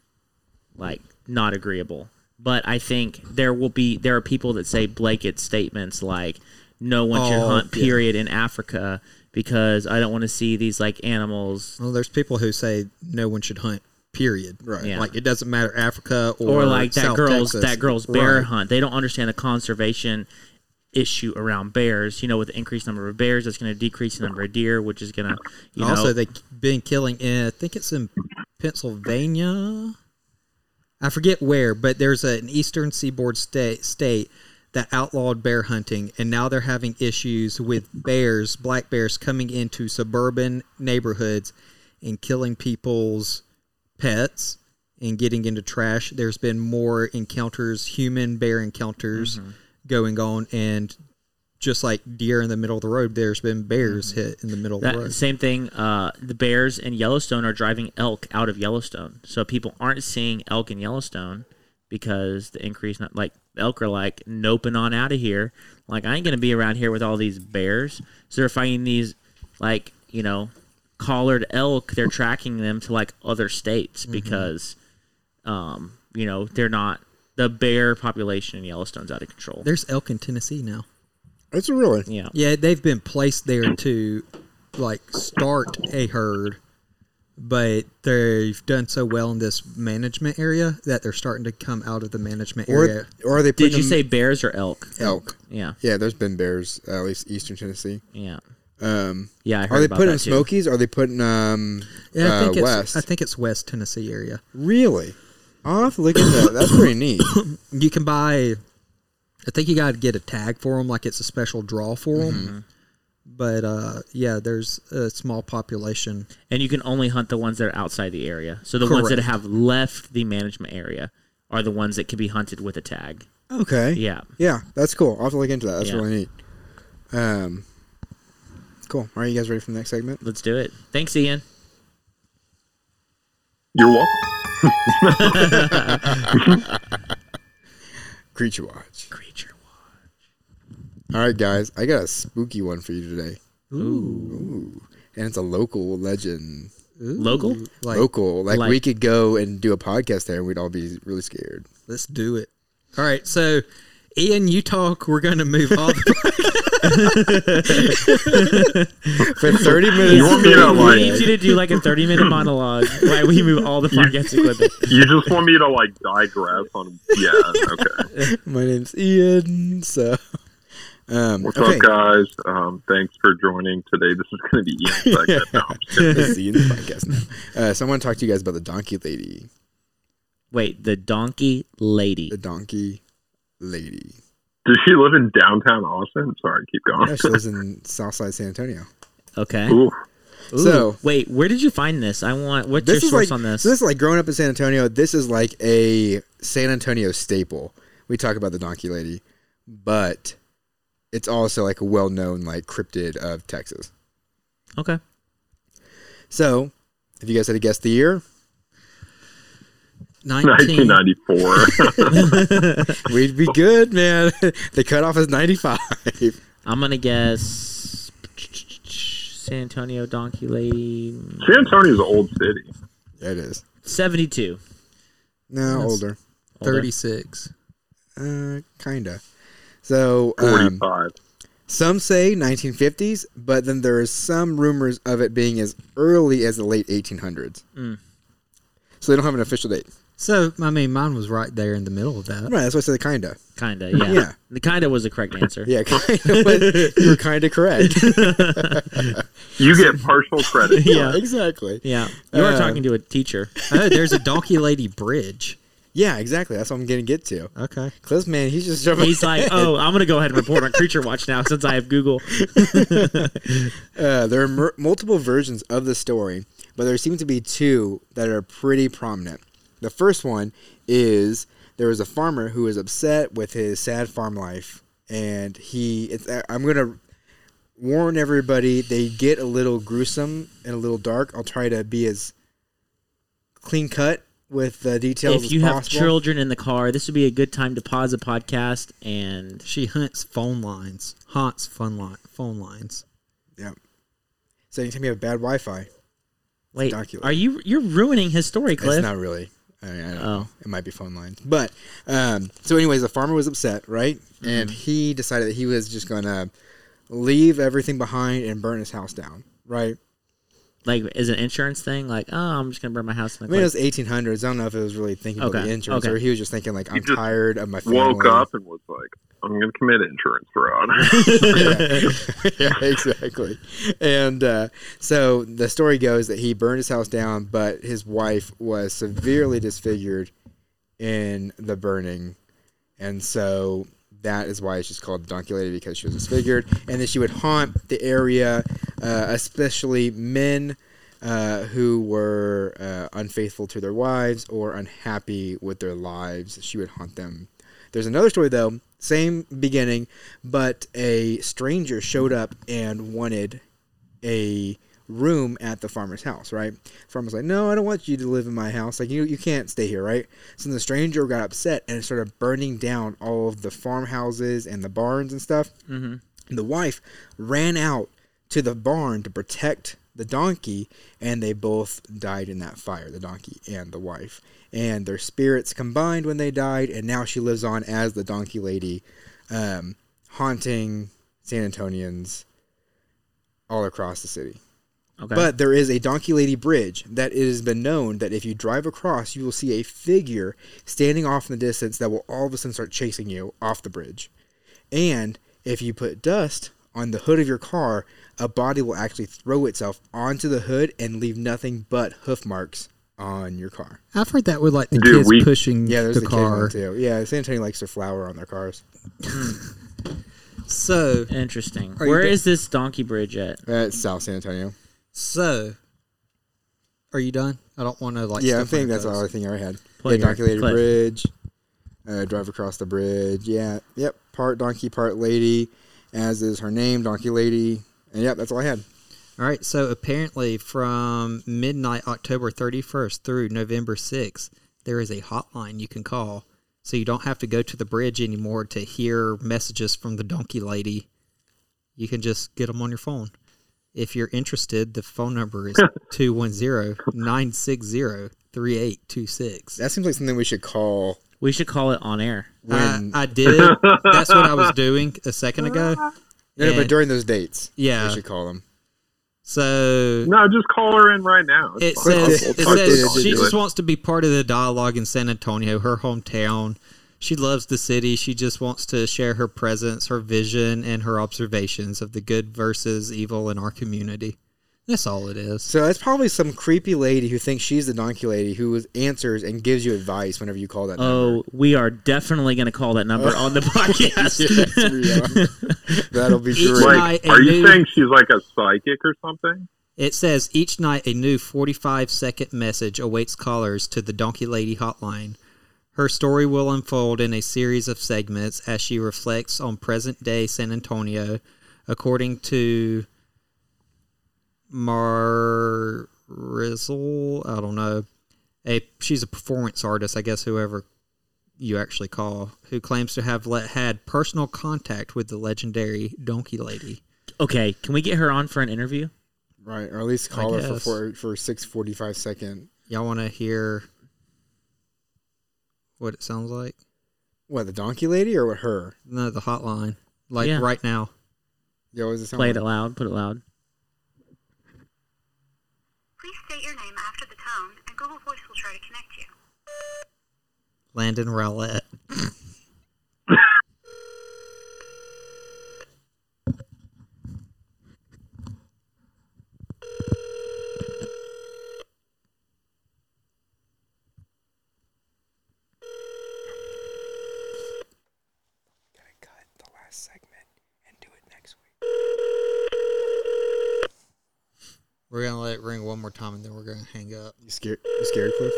like not agreeable, but I think there will be there are people that say blanket statements like no one should Oh, hunt yeah. period in Africa because I don't want to see these like animals Well, there's people who say no one should hunt. Period. Right. Yeah. Like it doesn't matter Africa or, or, like that South girl's Texas. that girl's bear Right. hunt. They don't understand the conservation issue around bears. You know, with the increased number of bears, that's going to decrease the number of deer, which is going to you also, know they've been killing. In, I think it's in Pennsylvania. I forget where, but there's an eastern seaboard state state that outlawed bear hunting, and now they're having issues with bears, black bears, coming into suburban neighborhoods and killing people's pets and getting into trash. There's been more encounters, human bear encounters, Mm-hmm. going on, and just like deer in the middle of the road, there's been bears hit in the middle of the Mm-hmm. Road. same thing. Uh, the bears in Yellowstone are driving elk out of Yellowstone, so people aren't seeing elk in Yellowstone because the increase. Not like elk are like noping on out of here. Like I ain't gonna be around here with all these bears. So they're finding these like you know collared elk. They're tracking them to like other states Mm-hmm. because um you know they're not the bear population in Yellowstone's out of control. There's elk in Tennessee now. It's really yeah. Yeah, they've been placed there to like start a herd, but they've done so well in this management area that they're starting to come out of the management area. or or are they putting Did you them- say bears or elk? elk? Yeah. Yeah, there's been bears uh, at least eastern Tennessee. Yeah. Um, Yeah, I heard are they about putting that too. Smokies? Are they putting um Yeah, I uh, think it's west? I think it's West Tennessee area. really? I'll have to look at that. That's pretty neat. You can buy. I think you got to get a tag for them, like it's a special draw for them. Mm-hmm. But uh, yeah, there's a small population. and you can only hunt the ones that are outside the area. So the ones that have left the management area are the ones that can be hunted with a tag. Okay. Yeah. Yeah, that's cool. I'll have to look into that. That's Yeah. really neat. Um, cool. Are you guys ready for the next segment? Let's do it. Thanks, Ian. You're welcome. Creature Watch. Creature. Watch. All right, guys. I got a spooky one for you today. Ooh. Ooh. And it's a local legend. Local? Like, local. Like, like- we could go and do a podcast there and we'd all be really scared. let's do it. All right, so Ian, you talk. We're going to move all the For 30 minutes. You want me to, We like- need you to do like a 30 minute monologue while we move all the podcast equipment. You just want me to like digress on? Yeah. Okay. My name's Ian. So, um, What's okay. up, guys? Um, thanks for joining today. This is going to be Ian's segment. No, I'm just. This is Ian's podcast now. Uh, so I want to talk to you guys about the donkey lady. Wait, the donkey lady. The donkey lady. Does she live in downtown Austin? Sorry, keep going. Yeah, she lives in Southside San Antonio. Okay. Ooh, Ooh. So- wait, where did you find this? I want. What's This your is source like on this? So this is like growing up in San Antonio. This is like a San Antonio staple. We talk about the donkey lady, but it's also like a well-known like cryptid of Texas. okay. So, If you guys had to guess the year, 19, 1994. we'd be good, man. the cutoff is 95. I'm gonna guess San Antonio Donkey Lady San Antonio's an old city. It is. 72. No, That's- older. Older. 36. Uh, kinda. So, um, 45. some say 1950s, but then there is some rumors of it being as early as the late 1800s. Mm. So they don't have an official date. So, I mean, mine was right there in the middle of that. Right, that's why I said kinda. Kinda, yeah. Yeah. The kinda was the correct answer. Yeah, kinda. but you're kinda correct. You get partial credit. Yeah. exactly. Yeah. you are Uh, talking to a teacher. Oh, there's a Donkey Lady Bridge. Yeah, exactly. That's what I'm going to get to. Okay. Cliff, man, he's just jumping. He's like, oh, I'm gonna go ahead and report on Creature Watch now since I have Google. Uh, there are mer- multiple versions of the story, but there seem to be two that are pretty prominent. The first one is there was a farmer who was upset with his sad farm life, and he. It's, uh, I'm gonna warn everybody. They get a little gruesome and a little dark. I'll try to be as clean cut with the details if as you have possible. children in the car, this would be a good time to pause the podcast and She hunts phone lines. Haunts phone, line, phone lines. Yeah. So anytime you have bad Wi-Fi, wait. Are you you're ruining his story, Cliff? It's not really. I, mean, I don't Oh. know. It might be phone lines. But um, so, anyways, the farmer was upset, right? And he decided that he was just gonna leave everything behind and burn his house down, right? like, is an insurance thing? Like, oh, I'm just gonna burn my house. I mean, it was 1800s. I don't know if it was really thinking about Okay, the insurance, okay. or he was just thinking like, I'm just tired of my family. Woke up and was like, I'm going to commit insurance fraud. yeah, exactly. And uh, so the story goes that he burned his house down, but his wife was severely disfigured in the burning, and so that is why it's just called the Donkey Lady because she was disfigured, and then she would haunt the area, uh, especially men. Uh, who were uh, unfaithful to their wives or unhappy with their lives. She would haunt them. There's another story though, same beginning, but a stranger showed up and wanted a room at the farmer's house, right? The farmer's like, No, I don't want you to live in my house. Like you you can't stay here, right? So the stranger got upset and started burning down all of the farmhouses and the barns and stuff. Mm-hmm. The wife ran out to the barn to protect the donkey, and they both died in that fire, the donkey and the wife. And their spirits combined when they died, and now she lives on as the donkey lady, um, haunting San Antonians all across the city. Okay. But there is a Donkey Lady Bridge that it has been known that if you drive across, you will see a figure standing off in the distance that will all of a sudden start chasing you off the bridge. And if you put dust on the hood of your car, a body will actually throw itself onto the hood and leave nothing but hoof marks on your car. I've heard that with like the Dude, kids we- pushing Yeah, there's the the, car. too. Yeah, San Antonio likes their flower on their cars. So, Interesting. Are you Where go- is this donkey bridge at? That's South San Antonio. so, are you done? I don't want to like. yeah, I step think that's your all I toes. think I had. Play yeah, Donkey Lady clip. Bridge. Uh, drive across the bridge. Yeah, yep. Part donkey, part lady, as is her name, Donkey Lady. And yep, that's all I had. All right. So apparently, from midnight October 31st through November 6th, there is a hotline you can call, so you don't have to go to the bridge anymore to hear messages from the donkey lady. You can just get them on your phone. If you're interested, the phone number is 210-960-3826. That seems like something we should call We should call it on air. I, when. I did. That's what I was doing a second ago. no, no, but during those dates, Yeah. we should call them. So no, just call her in right now. it fine. says it says she just wants to be part of the dialogue in San Antonio, her hometown. She loves the city. She just wants to share her presence, her vision, and her observations of the good versus evil in our community. That's all it is. So it's probably some creepy lady who thinks she's the donkey lady who answers and gives you advice whenever you call that number. Oh, we are definitely going to call that number on the podcast. Yes, we. That'll be Each great. Like, are you new- saying she's like a psychic or something? It says each night a new 45 second message awaits callers to the Donkey Lady hotline. Her story will unfold in a series of segments as she reflects on present day San Antonio, according to Mar Rizzle. I don't know. A she's a performance artist, I guess. Whoever you actually call, who claims to have let, had personal contact with the legendary Donkey Lady. Okay, can we get her on for an interview? Right, or at least I call her for guess. for, for six forty five second. Y'all want to hear what it sounds like? What the donkey lady or what her? No, the hotline. Like Yeah. right now. Yeah, what does it sound Play like? it loud. Put it loud. Please state your name after the tone, and Google Voice will try to connect you. Landon Rowlett. Gotta cut the last segment and do it next week. We're gonna let it ring one more time, and then we're gonna hang up. You scared? You scared, Cliff?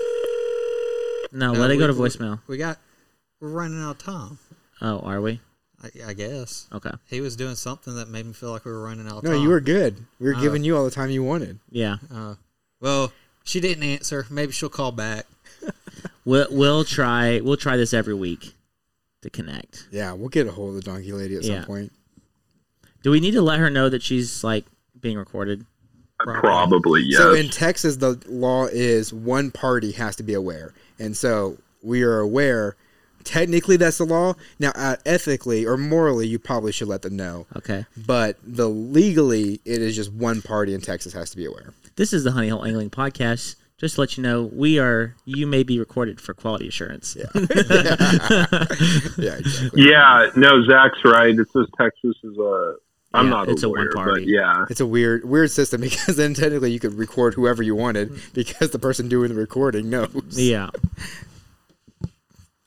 No, No, let it go to voicemail. We got. We're running out of time. Oh, are we? I, I guess. Okay. He was doing something that made me feel like we were running out of time. No, time. you were good. We were Oh. giving you all the time you wanted. Yeah. Uh, well, she didn't answer. Maybe she'll call back. We'll we'll try we'll try this every week to connect. Yeah, we'll get a hold of the donkey lady at Yeah. some point. Do we need to let her know that she's like being recorded? Probably yes. So in Texas, the law is one party has to be aware, and so we are aware. Technically, that's the law. Now, uh, ethically or morally, you probably should let them know. Okay. But the legally, it is just one party in Texas has to be aware. This is the Honey Hole Angling Podcast. Just to let you know, we are you may be recorded for quality assurance. Yeah. yeah, exactly. yeah, no, Zach's right. It says Texas is a. I'm Yeah, not it's a a lawyer, one-party. yeah. It's a weird, weird system because then technically you could record whoever you wanted because the person doing the recording knows. Yeah.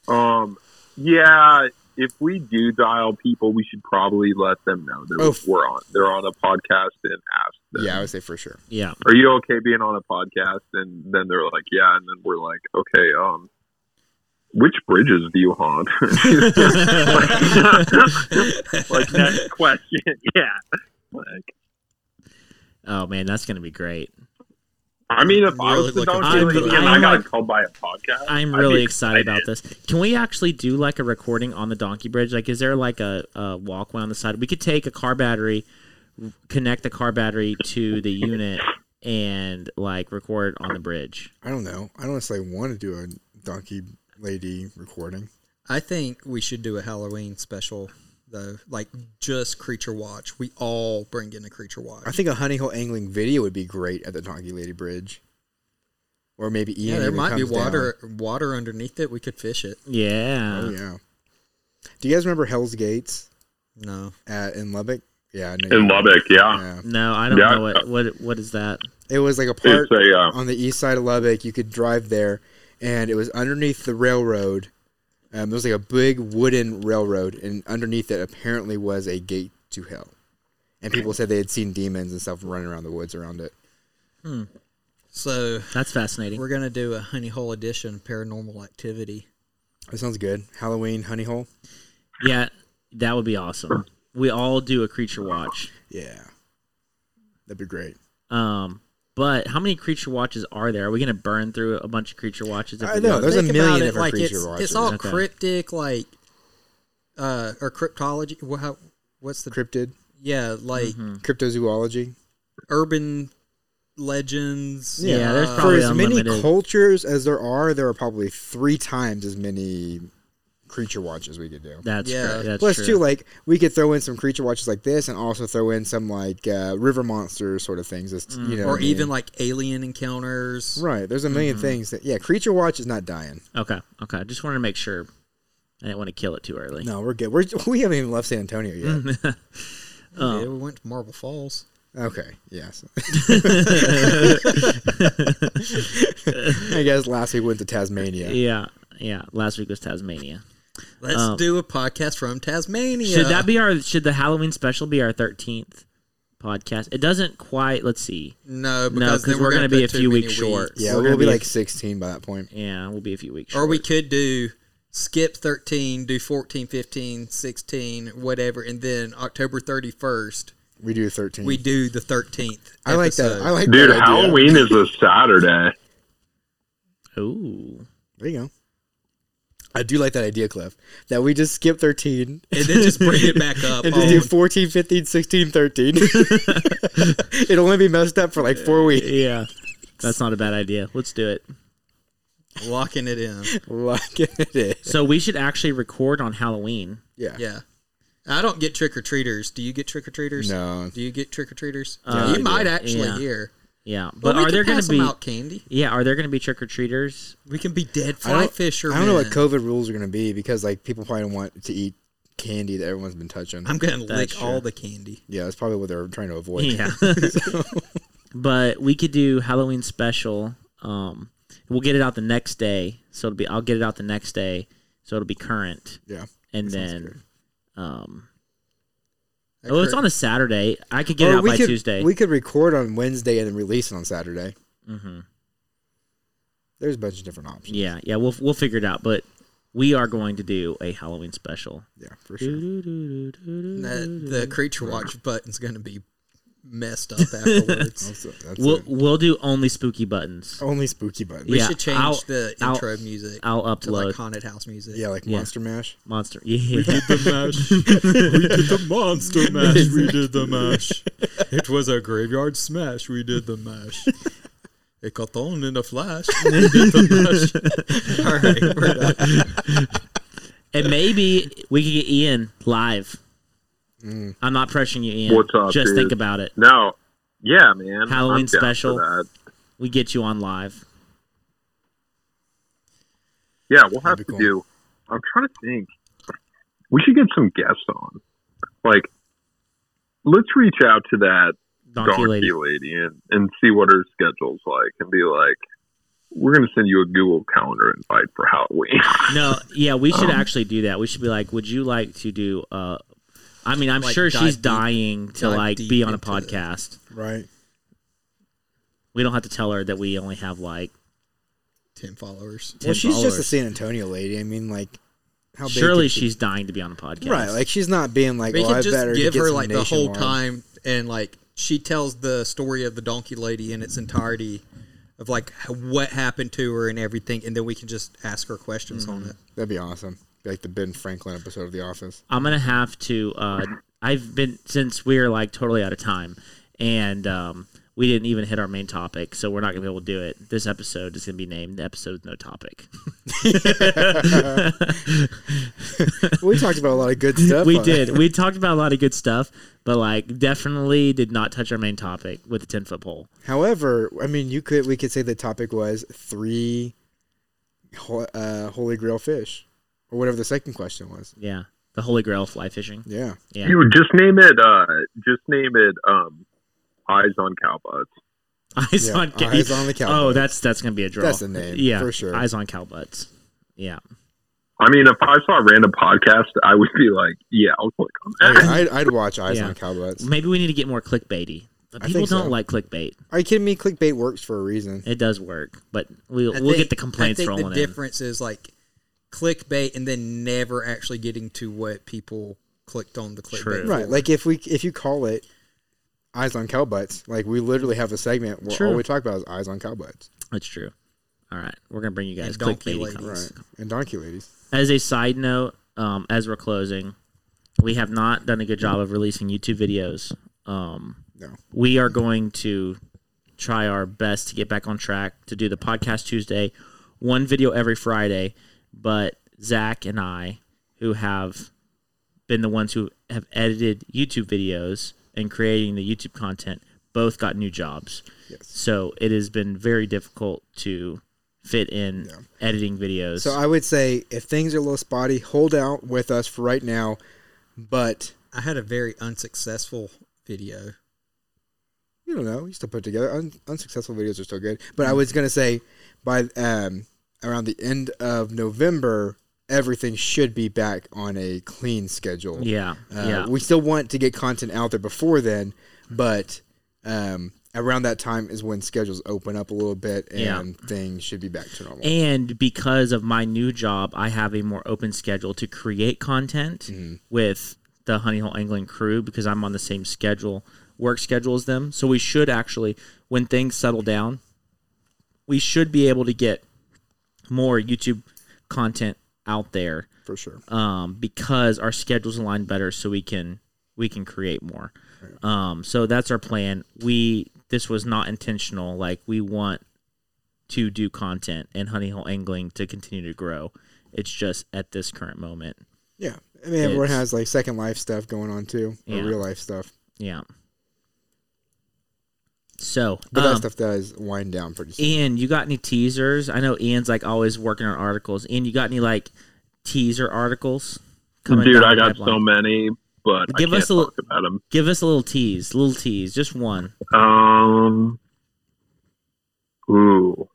Um, yeah. If we do dial people, we should probably let them know that Oh, we're on. They're on a podcast and ask them. Yeah, I would say for sure. Yeah. Are you okay being on a podcast? And then they're like, yeah. And then we're like, okay. Um, which bridges do you haunt? like next question. Yeah. Like, Oh man, that's gonna be great. I mean, if I was the looking donkey to lady it. and I I'm got like- called by a podcast, I'm really be excited about this. Can we actually do like a recording on the Donkey Bridge? Like, is there like a, a walkway on the side? We could take a car battery, connect the car battery to the unit, and like record on the bridge. I don't know. I don't necessarily want to do a donkey lady recording. I think we should do a Halloween special though, like just creature watch. We all bring in a creature watch. I think a honey hole angling video would be great at the donkey lady bridge. Or maybe Ian. yeah, there might be comes down. water water underneath it. We could fish it. Yeah. Oh yeah. Do you guys remember Hell's Gates No, at in Lubbock? Yeah, I In Lubbock, yeah. Yeah. No, I don't Yeah. know what what what is that. It was like a part It's a, uh, on the east side of Lubbock. You could drive there, and it was underneath the railroad. Um, there was like a big wooden railroad, and underneath it apparently was a gate to hell. And people said they had seen demons and stuff running around the woods around it. Hmm. So That's fascinating. we're gonna do a honey hole edition of paranormal activity. That sounds good. Halloween honey hole. Yeah, that would be awesome. We all do a creature watch. Yeah, that'd be great. Um, but how many creature watches are there? Are we gonna burn through a bunch of creature watches? if I know, do it? there's a Think million about it, different like creature it's, watches. It's all Okay. cryptic, like uh, or cryptology. What, how, what's the Cryptid, yeah, like Mm-hmm. cryptozoology. urban legends. Yeah, there's uh, For Probably as many cultures as there are, there are probably three times as many creature watches we could do. That's Yeah. true. That's Plus, true. too, like we could throw in some creature watches like this, and also throw in some like uh, river monster sort of things. Just, you mm. know, or what I even like alien encounters. right. There's a 1000000 mm-hmm. things that yeah, creature watch is not dying. Okay, okay. I just wanted to make sure. I didn't want to kill it too early. No, we're good. We're we haven't even left San Antonio yet. Mm-hmm. Yeah, um, we went to Marble Falls. okay. Yes. I guess last week we went to Tasmania. Yeah, yeah. Last week was Tasmania. Let's Um, do a podcast from Tasmania. Should that be our? Should the Halloween special be our thirteenth podcast? It doesn't quite. Let's see. no? No, Because because then we're, gonna going to be a few many weeks short. Yeah, We're we'll gonna be a- like 16 by that point. Yeah, we'll be a few weeks. Or we could do skip 13, do 14, 15, 16, whatever, and then October 31st We do 13. we do the thirteenth. I like that. I like Dude, that idea. Halloween is a Saturday. Ooh. There you go. I do like that idea, Cliff. That we just skip 13 and then just bring it back up. and just do on- 14, 15, 16, 13. It'll only be messed up for like four weeks. Yeah. That's not a bad idea. Let's do it. locking it in. Lock it in. So we should actually record on Halloween. Yeah. Yeah. I don't get trick or treaters. Do you get trick or treaters? No. Do you get trick or treaters? Uh, you might actually Yeah. hear. Yeah. But But we are there going to be out candy? Yeah, are there going to be trick or treaters? We can be dead I fly don't, fishermen. I don't know what COVID rules are going to be because like people probably don't want to eat candy that everyone's been touching. I'm gonna lick true. all the candy. yeah, that's probably what they're trying to avoid. Yeah. but we could do Halloween special. Um, we'll get it out the next day, so it'll be. I'll get it out the next day, so it'll be current. Yeah, and that sounds then, um, That oh, it's on a Saturday. I could get it Or out we by could, Tuesday. We could record on Wednesday and then release it on Saturday. hmm There's a bunch of different options. Yeah, yeah, we'll we'll figure it out. But we are going to do a Halloween special. Yeah, for sure. That, the creature watch button's gonna be messed up afterwards. That's, that's We'll it. we'll do only spooky buttons. only spooky buttons. we Yeah, should change I'll- the I'll- intro music I'll to like upload haunted house music. Yeah, like Yeah. Monster Mash. monster. Yeah, We did the mash. we did the monster mash. We did the mash. It was a graveyard smash. We did the mash. It got on in a flash. We did the mash. All right, we're done. and maybe we could get Ian live. Mm. I'm not pressuring you, Ian. What's up, Just dude? think about it. No. Yeah, man. Halloween I'm special. We get you on live. Yeah, we'll have to be do. I'm trying to think. We should get some guests on. Like, let's reach out to that Donkey, donkey, lady. lady, and, and see what her schedule's like and be like, we're going to send you a Google Calendar invite for Halloween. No, yeah, we should Um, actually do that. We should be like, would you like to do? uh I mean, I'm Like, sure she's deep- dying to like be on a into the- podcast. Right. We don't have to tell her that we only have like. Ten followers. 10 Well, she's just a. San Antonio lady. I mean, like, how big Surely could she- she's dying to be on a podcast. right. Like, she's not being like, we oh, could I just better give her like the whole time, and like she tells the story of the donkey lady in its entirety, of like what happened to her and everything, and then we can just ask her questions on Mm-hmm. it. That'd be awesome. Like the Ben Franklin episode of The Office. I'm gonna have to. uh I've been since we're like totally out of time, and um we didn't even hit our main topic, so we're not gonna be able to do it. This episode is gonna be named "Episode with No Topic." we talked about a lot of good stuff. we did. it. We talked about a lot of good stuff, but like definitely did not touch our main topic with the ten foot pole. However, I mean, you could we could say the topic was three uh, holy grail fish, or whatever the second question was. Yeah, the Holy Grail of fly fishing. Yeah, Yeah, You would just name it, uh, just name it, um, Eyes on Cow Butts. eyes Yeah, on cow- Eyes on the cow Oh, that's that's gonna be a draw. That's the name, Yeah, for sure. Eyes on cow butts. Yeah. I mean, if I saw a random podcast, I would be like, yeah, I'll click on that. I'd, I'd watch Eyes Yeah. on Cowbutts. Maybe we need to get more clickbaity. But I people don't so. like clickbait. Are you kidding me? Clickbait works for a reason. It does work, but we'll I we'll think- get the complaints I think rolling the in. difference is like clickbait, and then never actually getting to what people clicked on the clickbait. True. Right. for. Like if we if you call it Eyes on Cowbutts, like we literally have a segment where True. all we talk about is Eyes on Cowbutts. That's true. All right, we're gonna bring you guys And donkey ladies. comments. Right. And Donkey Ladies. As a side note, um, as we're closing, we have not done a good job of releasing YouTube videos. Um, No. we are going to try our best to get back on track to do the podcast Tuesday, one video every Friday. But Zach and I, who have been the ones who have edited YouTube videos and creating the YouTube content, both got new jobs. Yes. So it has been very difficult to fit in Yeah. editing videos. So I would say if things are a little spotty, hold out with us for right now. But I had a very unsuccessful video. you don't know. You still put it together. Un- unsuccessful videos are still good. But I was gonna say by um, around the end of November, everything should be back on a clean schedule. yeah, Uh, yeah. We still want to get content out there before then, but um, around that time is when schedules open up a little bit and Yeah. things should be back to normal. And because of my new job, I have a more open schedule to create content Mm-hmm. with the Honey Hole Angling crew because I'm on the same schedule, work schedule as them. So we should actually, when things settle down, we should be able to get more YouTube content out there for sure. um, because our schedules align better, so we can we can create more. Um, so that's our plan. We this was not intentional. Like we want to do content and honey hole angling to continue to grow. It's just at this current moment. Yeah, I mean everyone has like second life stuff going on too, or Yeah. real life stuff. Yeah. So, But that um, stuff does wind down pretty soon. Ian, you got any teasers? I know Ian's like always working on articles. Ian, you got any like teaser articles? coming Dude, down I got so many, but Give I can't us a little- talk about them. Give us a little tease, little tease, just one. Um, ooh,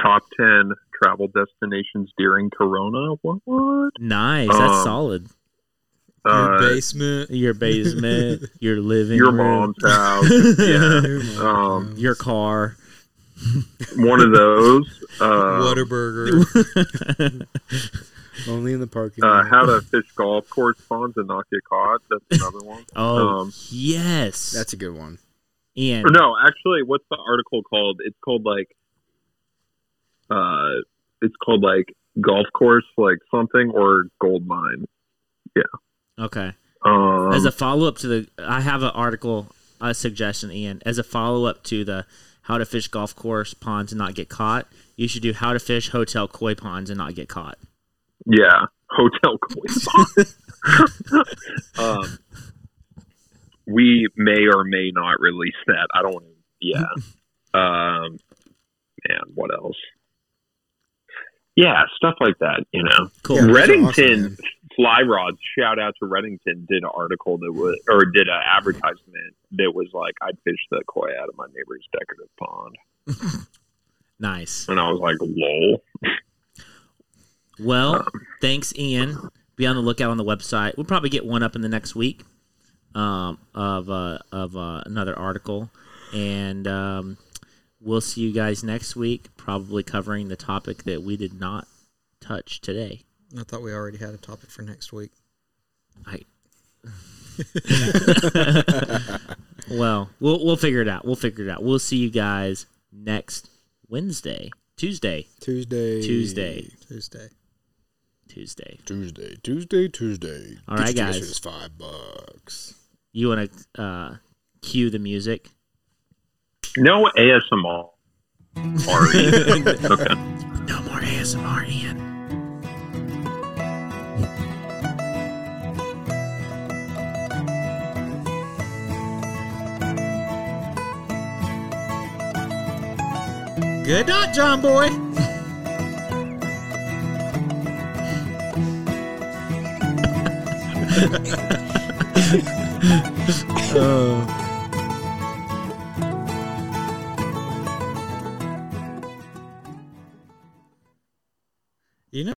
top ten travel destinations during Corona. What? what? Nice, that's Um, solid. Uh, basement. Your basement, your living your room, mom's house. yeah. Um, your car. one of those. Uh, Whataburger. Only in the parking uh, lot. how to fish golf course ponds and not get caught. That's another one. Oh Um, yes, That's a good one. And Or no, actually, what's the article called? It's called like, uh, it's called like golf course, like something or gold mine. Okay. Um, As a follow up to the, I have an article, a suggestion, Ian. As a follow up to the how to fish golf course ponds and not get caught, you should do how to fish hotel koi ponds and not get caught. yeah, hotel koi pond. um, we may or may not release that. I don't. Yeah. um, man, what else? Yeah, stuff like that. You know, Cool. Yeah, Redington awesome. Fly Rods. Shout out to Redington. Did an article that was or did an advertisement that was like, "I'd fish the koi out of my neighbor's decorative pond," Nice. and I was like, "Lol." Well, thanks, Ian. Be on the lookout on the website. We'll probably get one up in the next week um, of uh, of uh, another article, and um, we'll see you guys next week. Probably covering the topic that we did not touch today. I thought we already had a topic for next week. I. well, we'll we'll figure it out. We'll figure it out. We'll see you guys next Wednesday, Tuesday, Tuesday. Tuesday, Tuesday. Tuesday. Tuesday. Tuesday. Tuesday. All Get right, your guys. tickets five bucks. You want to uh, cue the music? No ASMR. okay. No more ASMR, Ian. Good night, John Boy. Oh.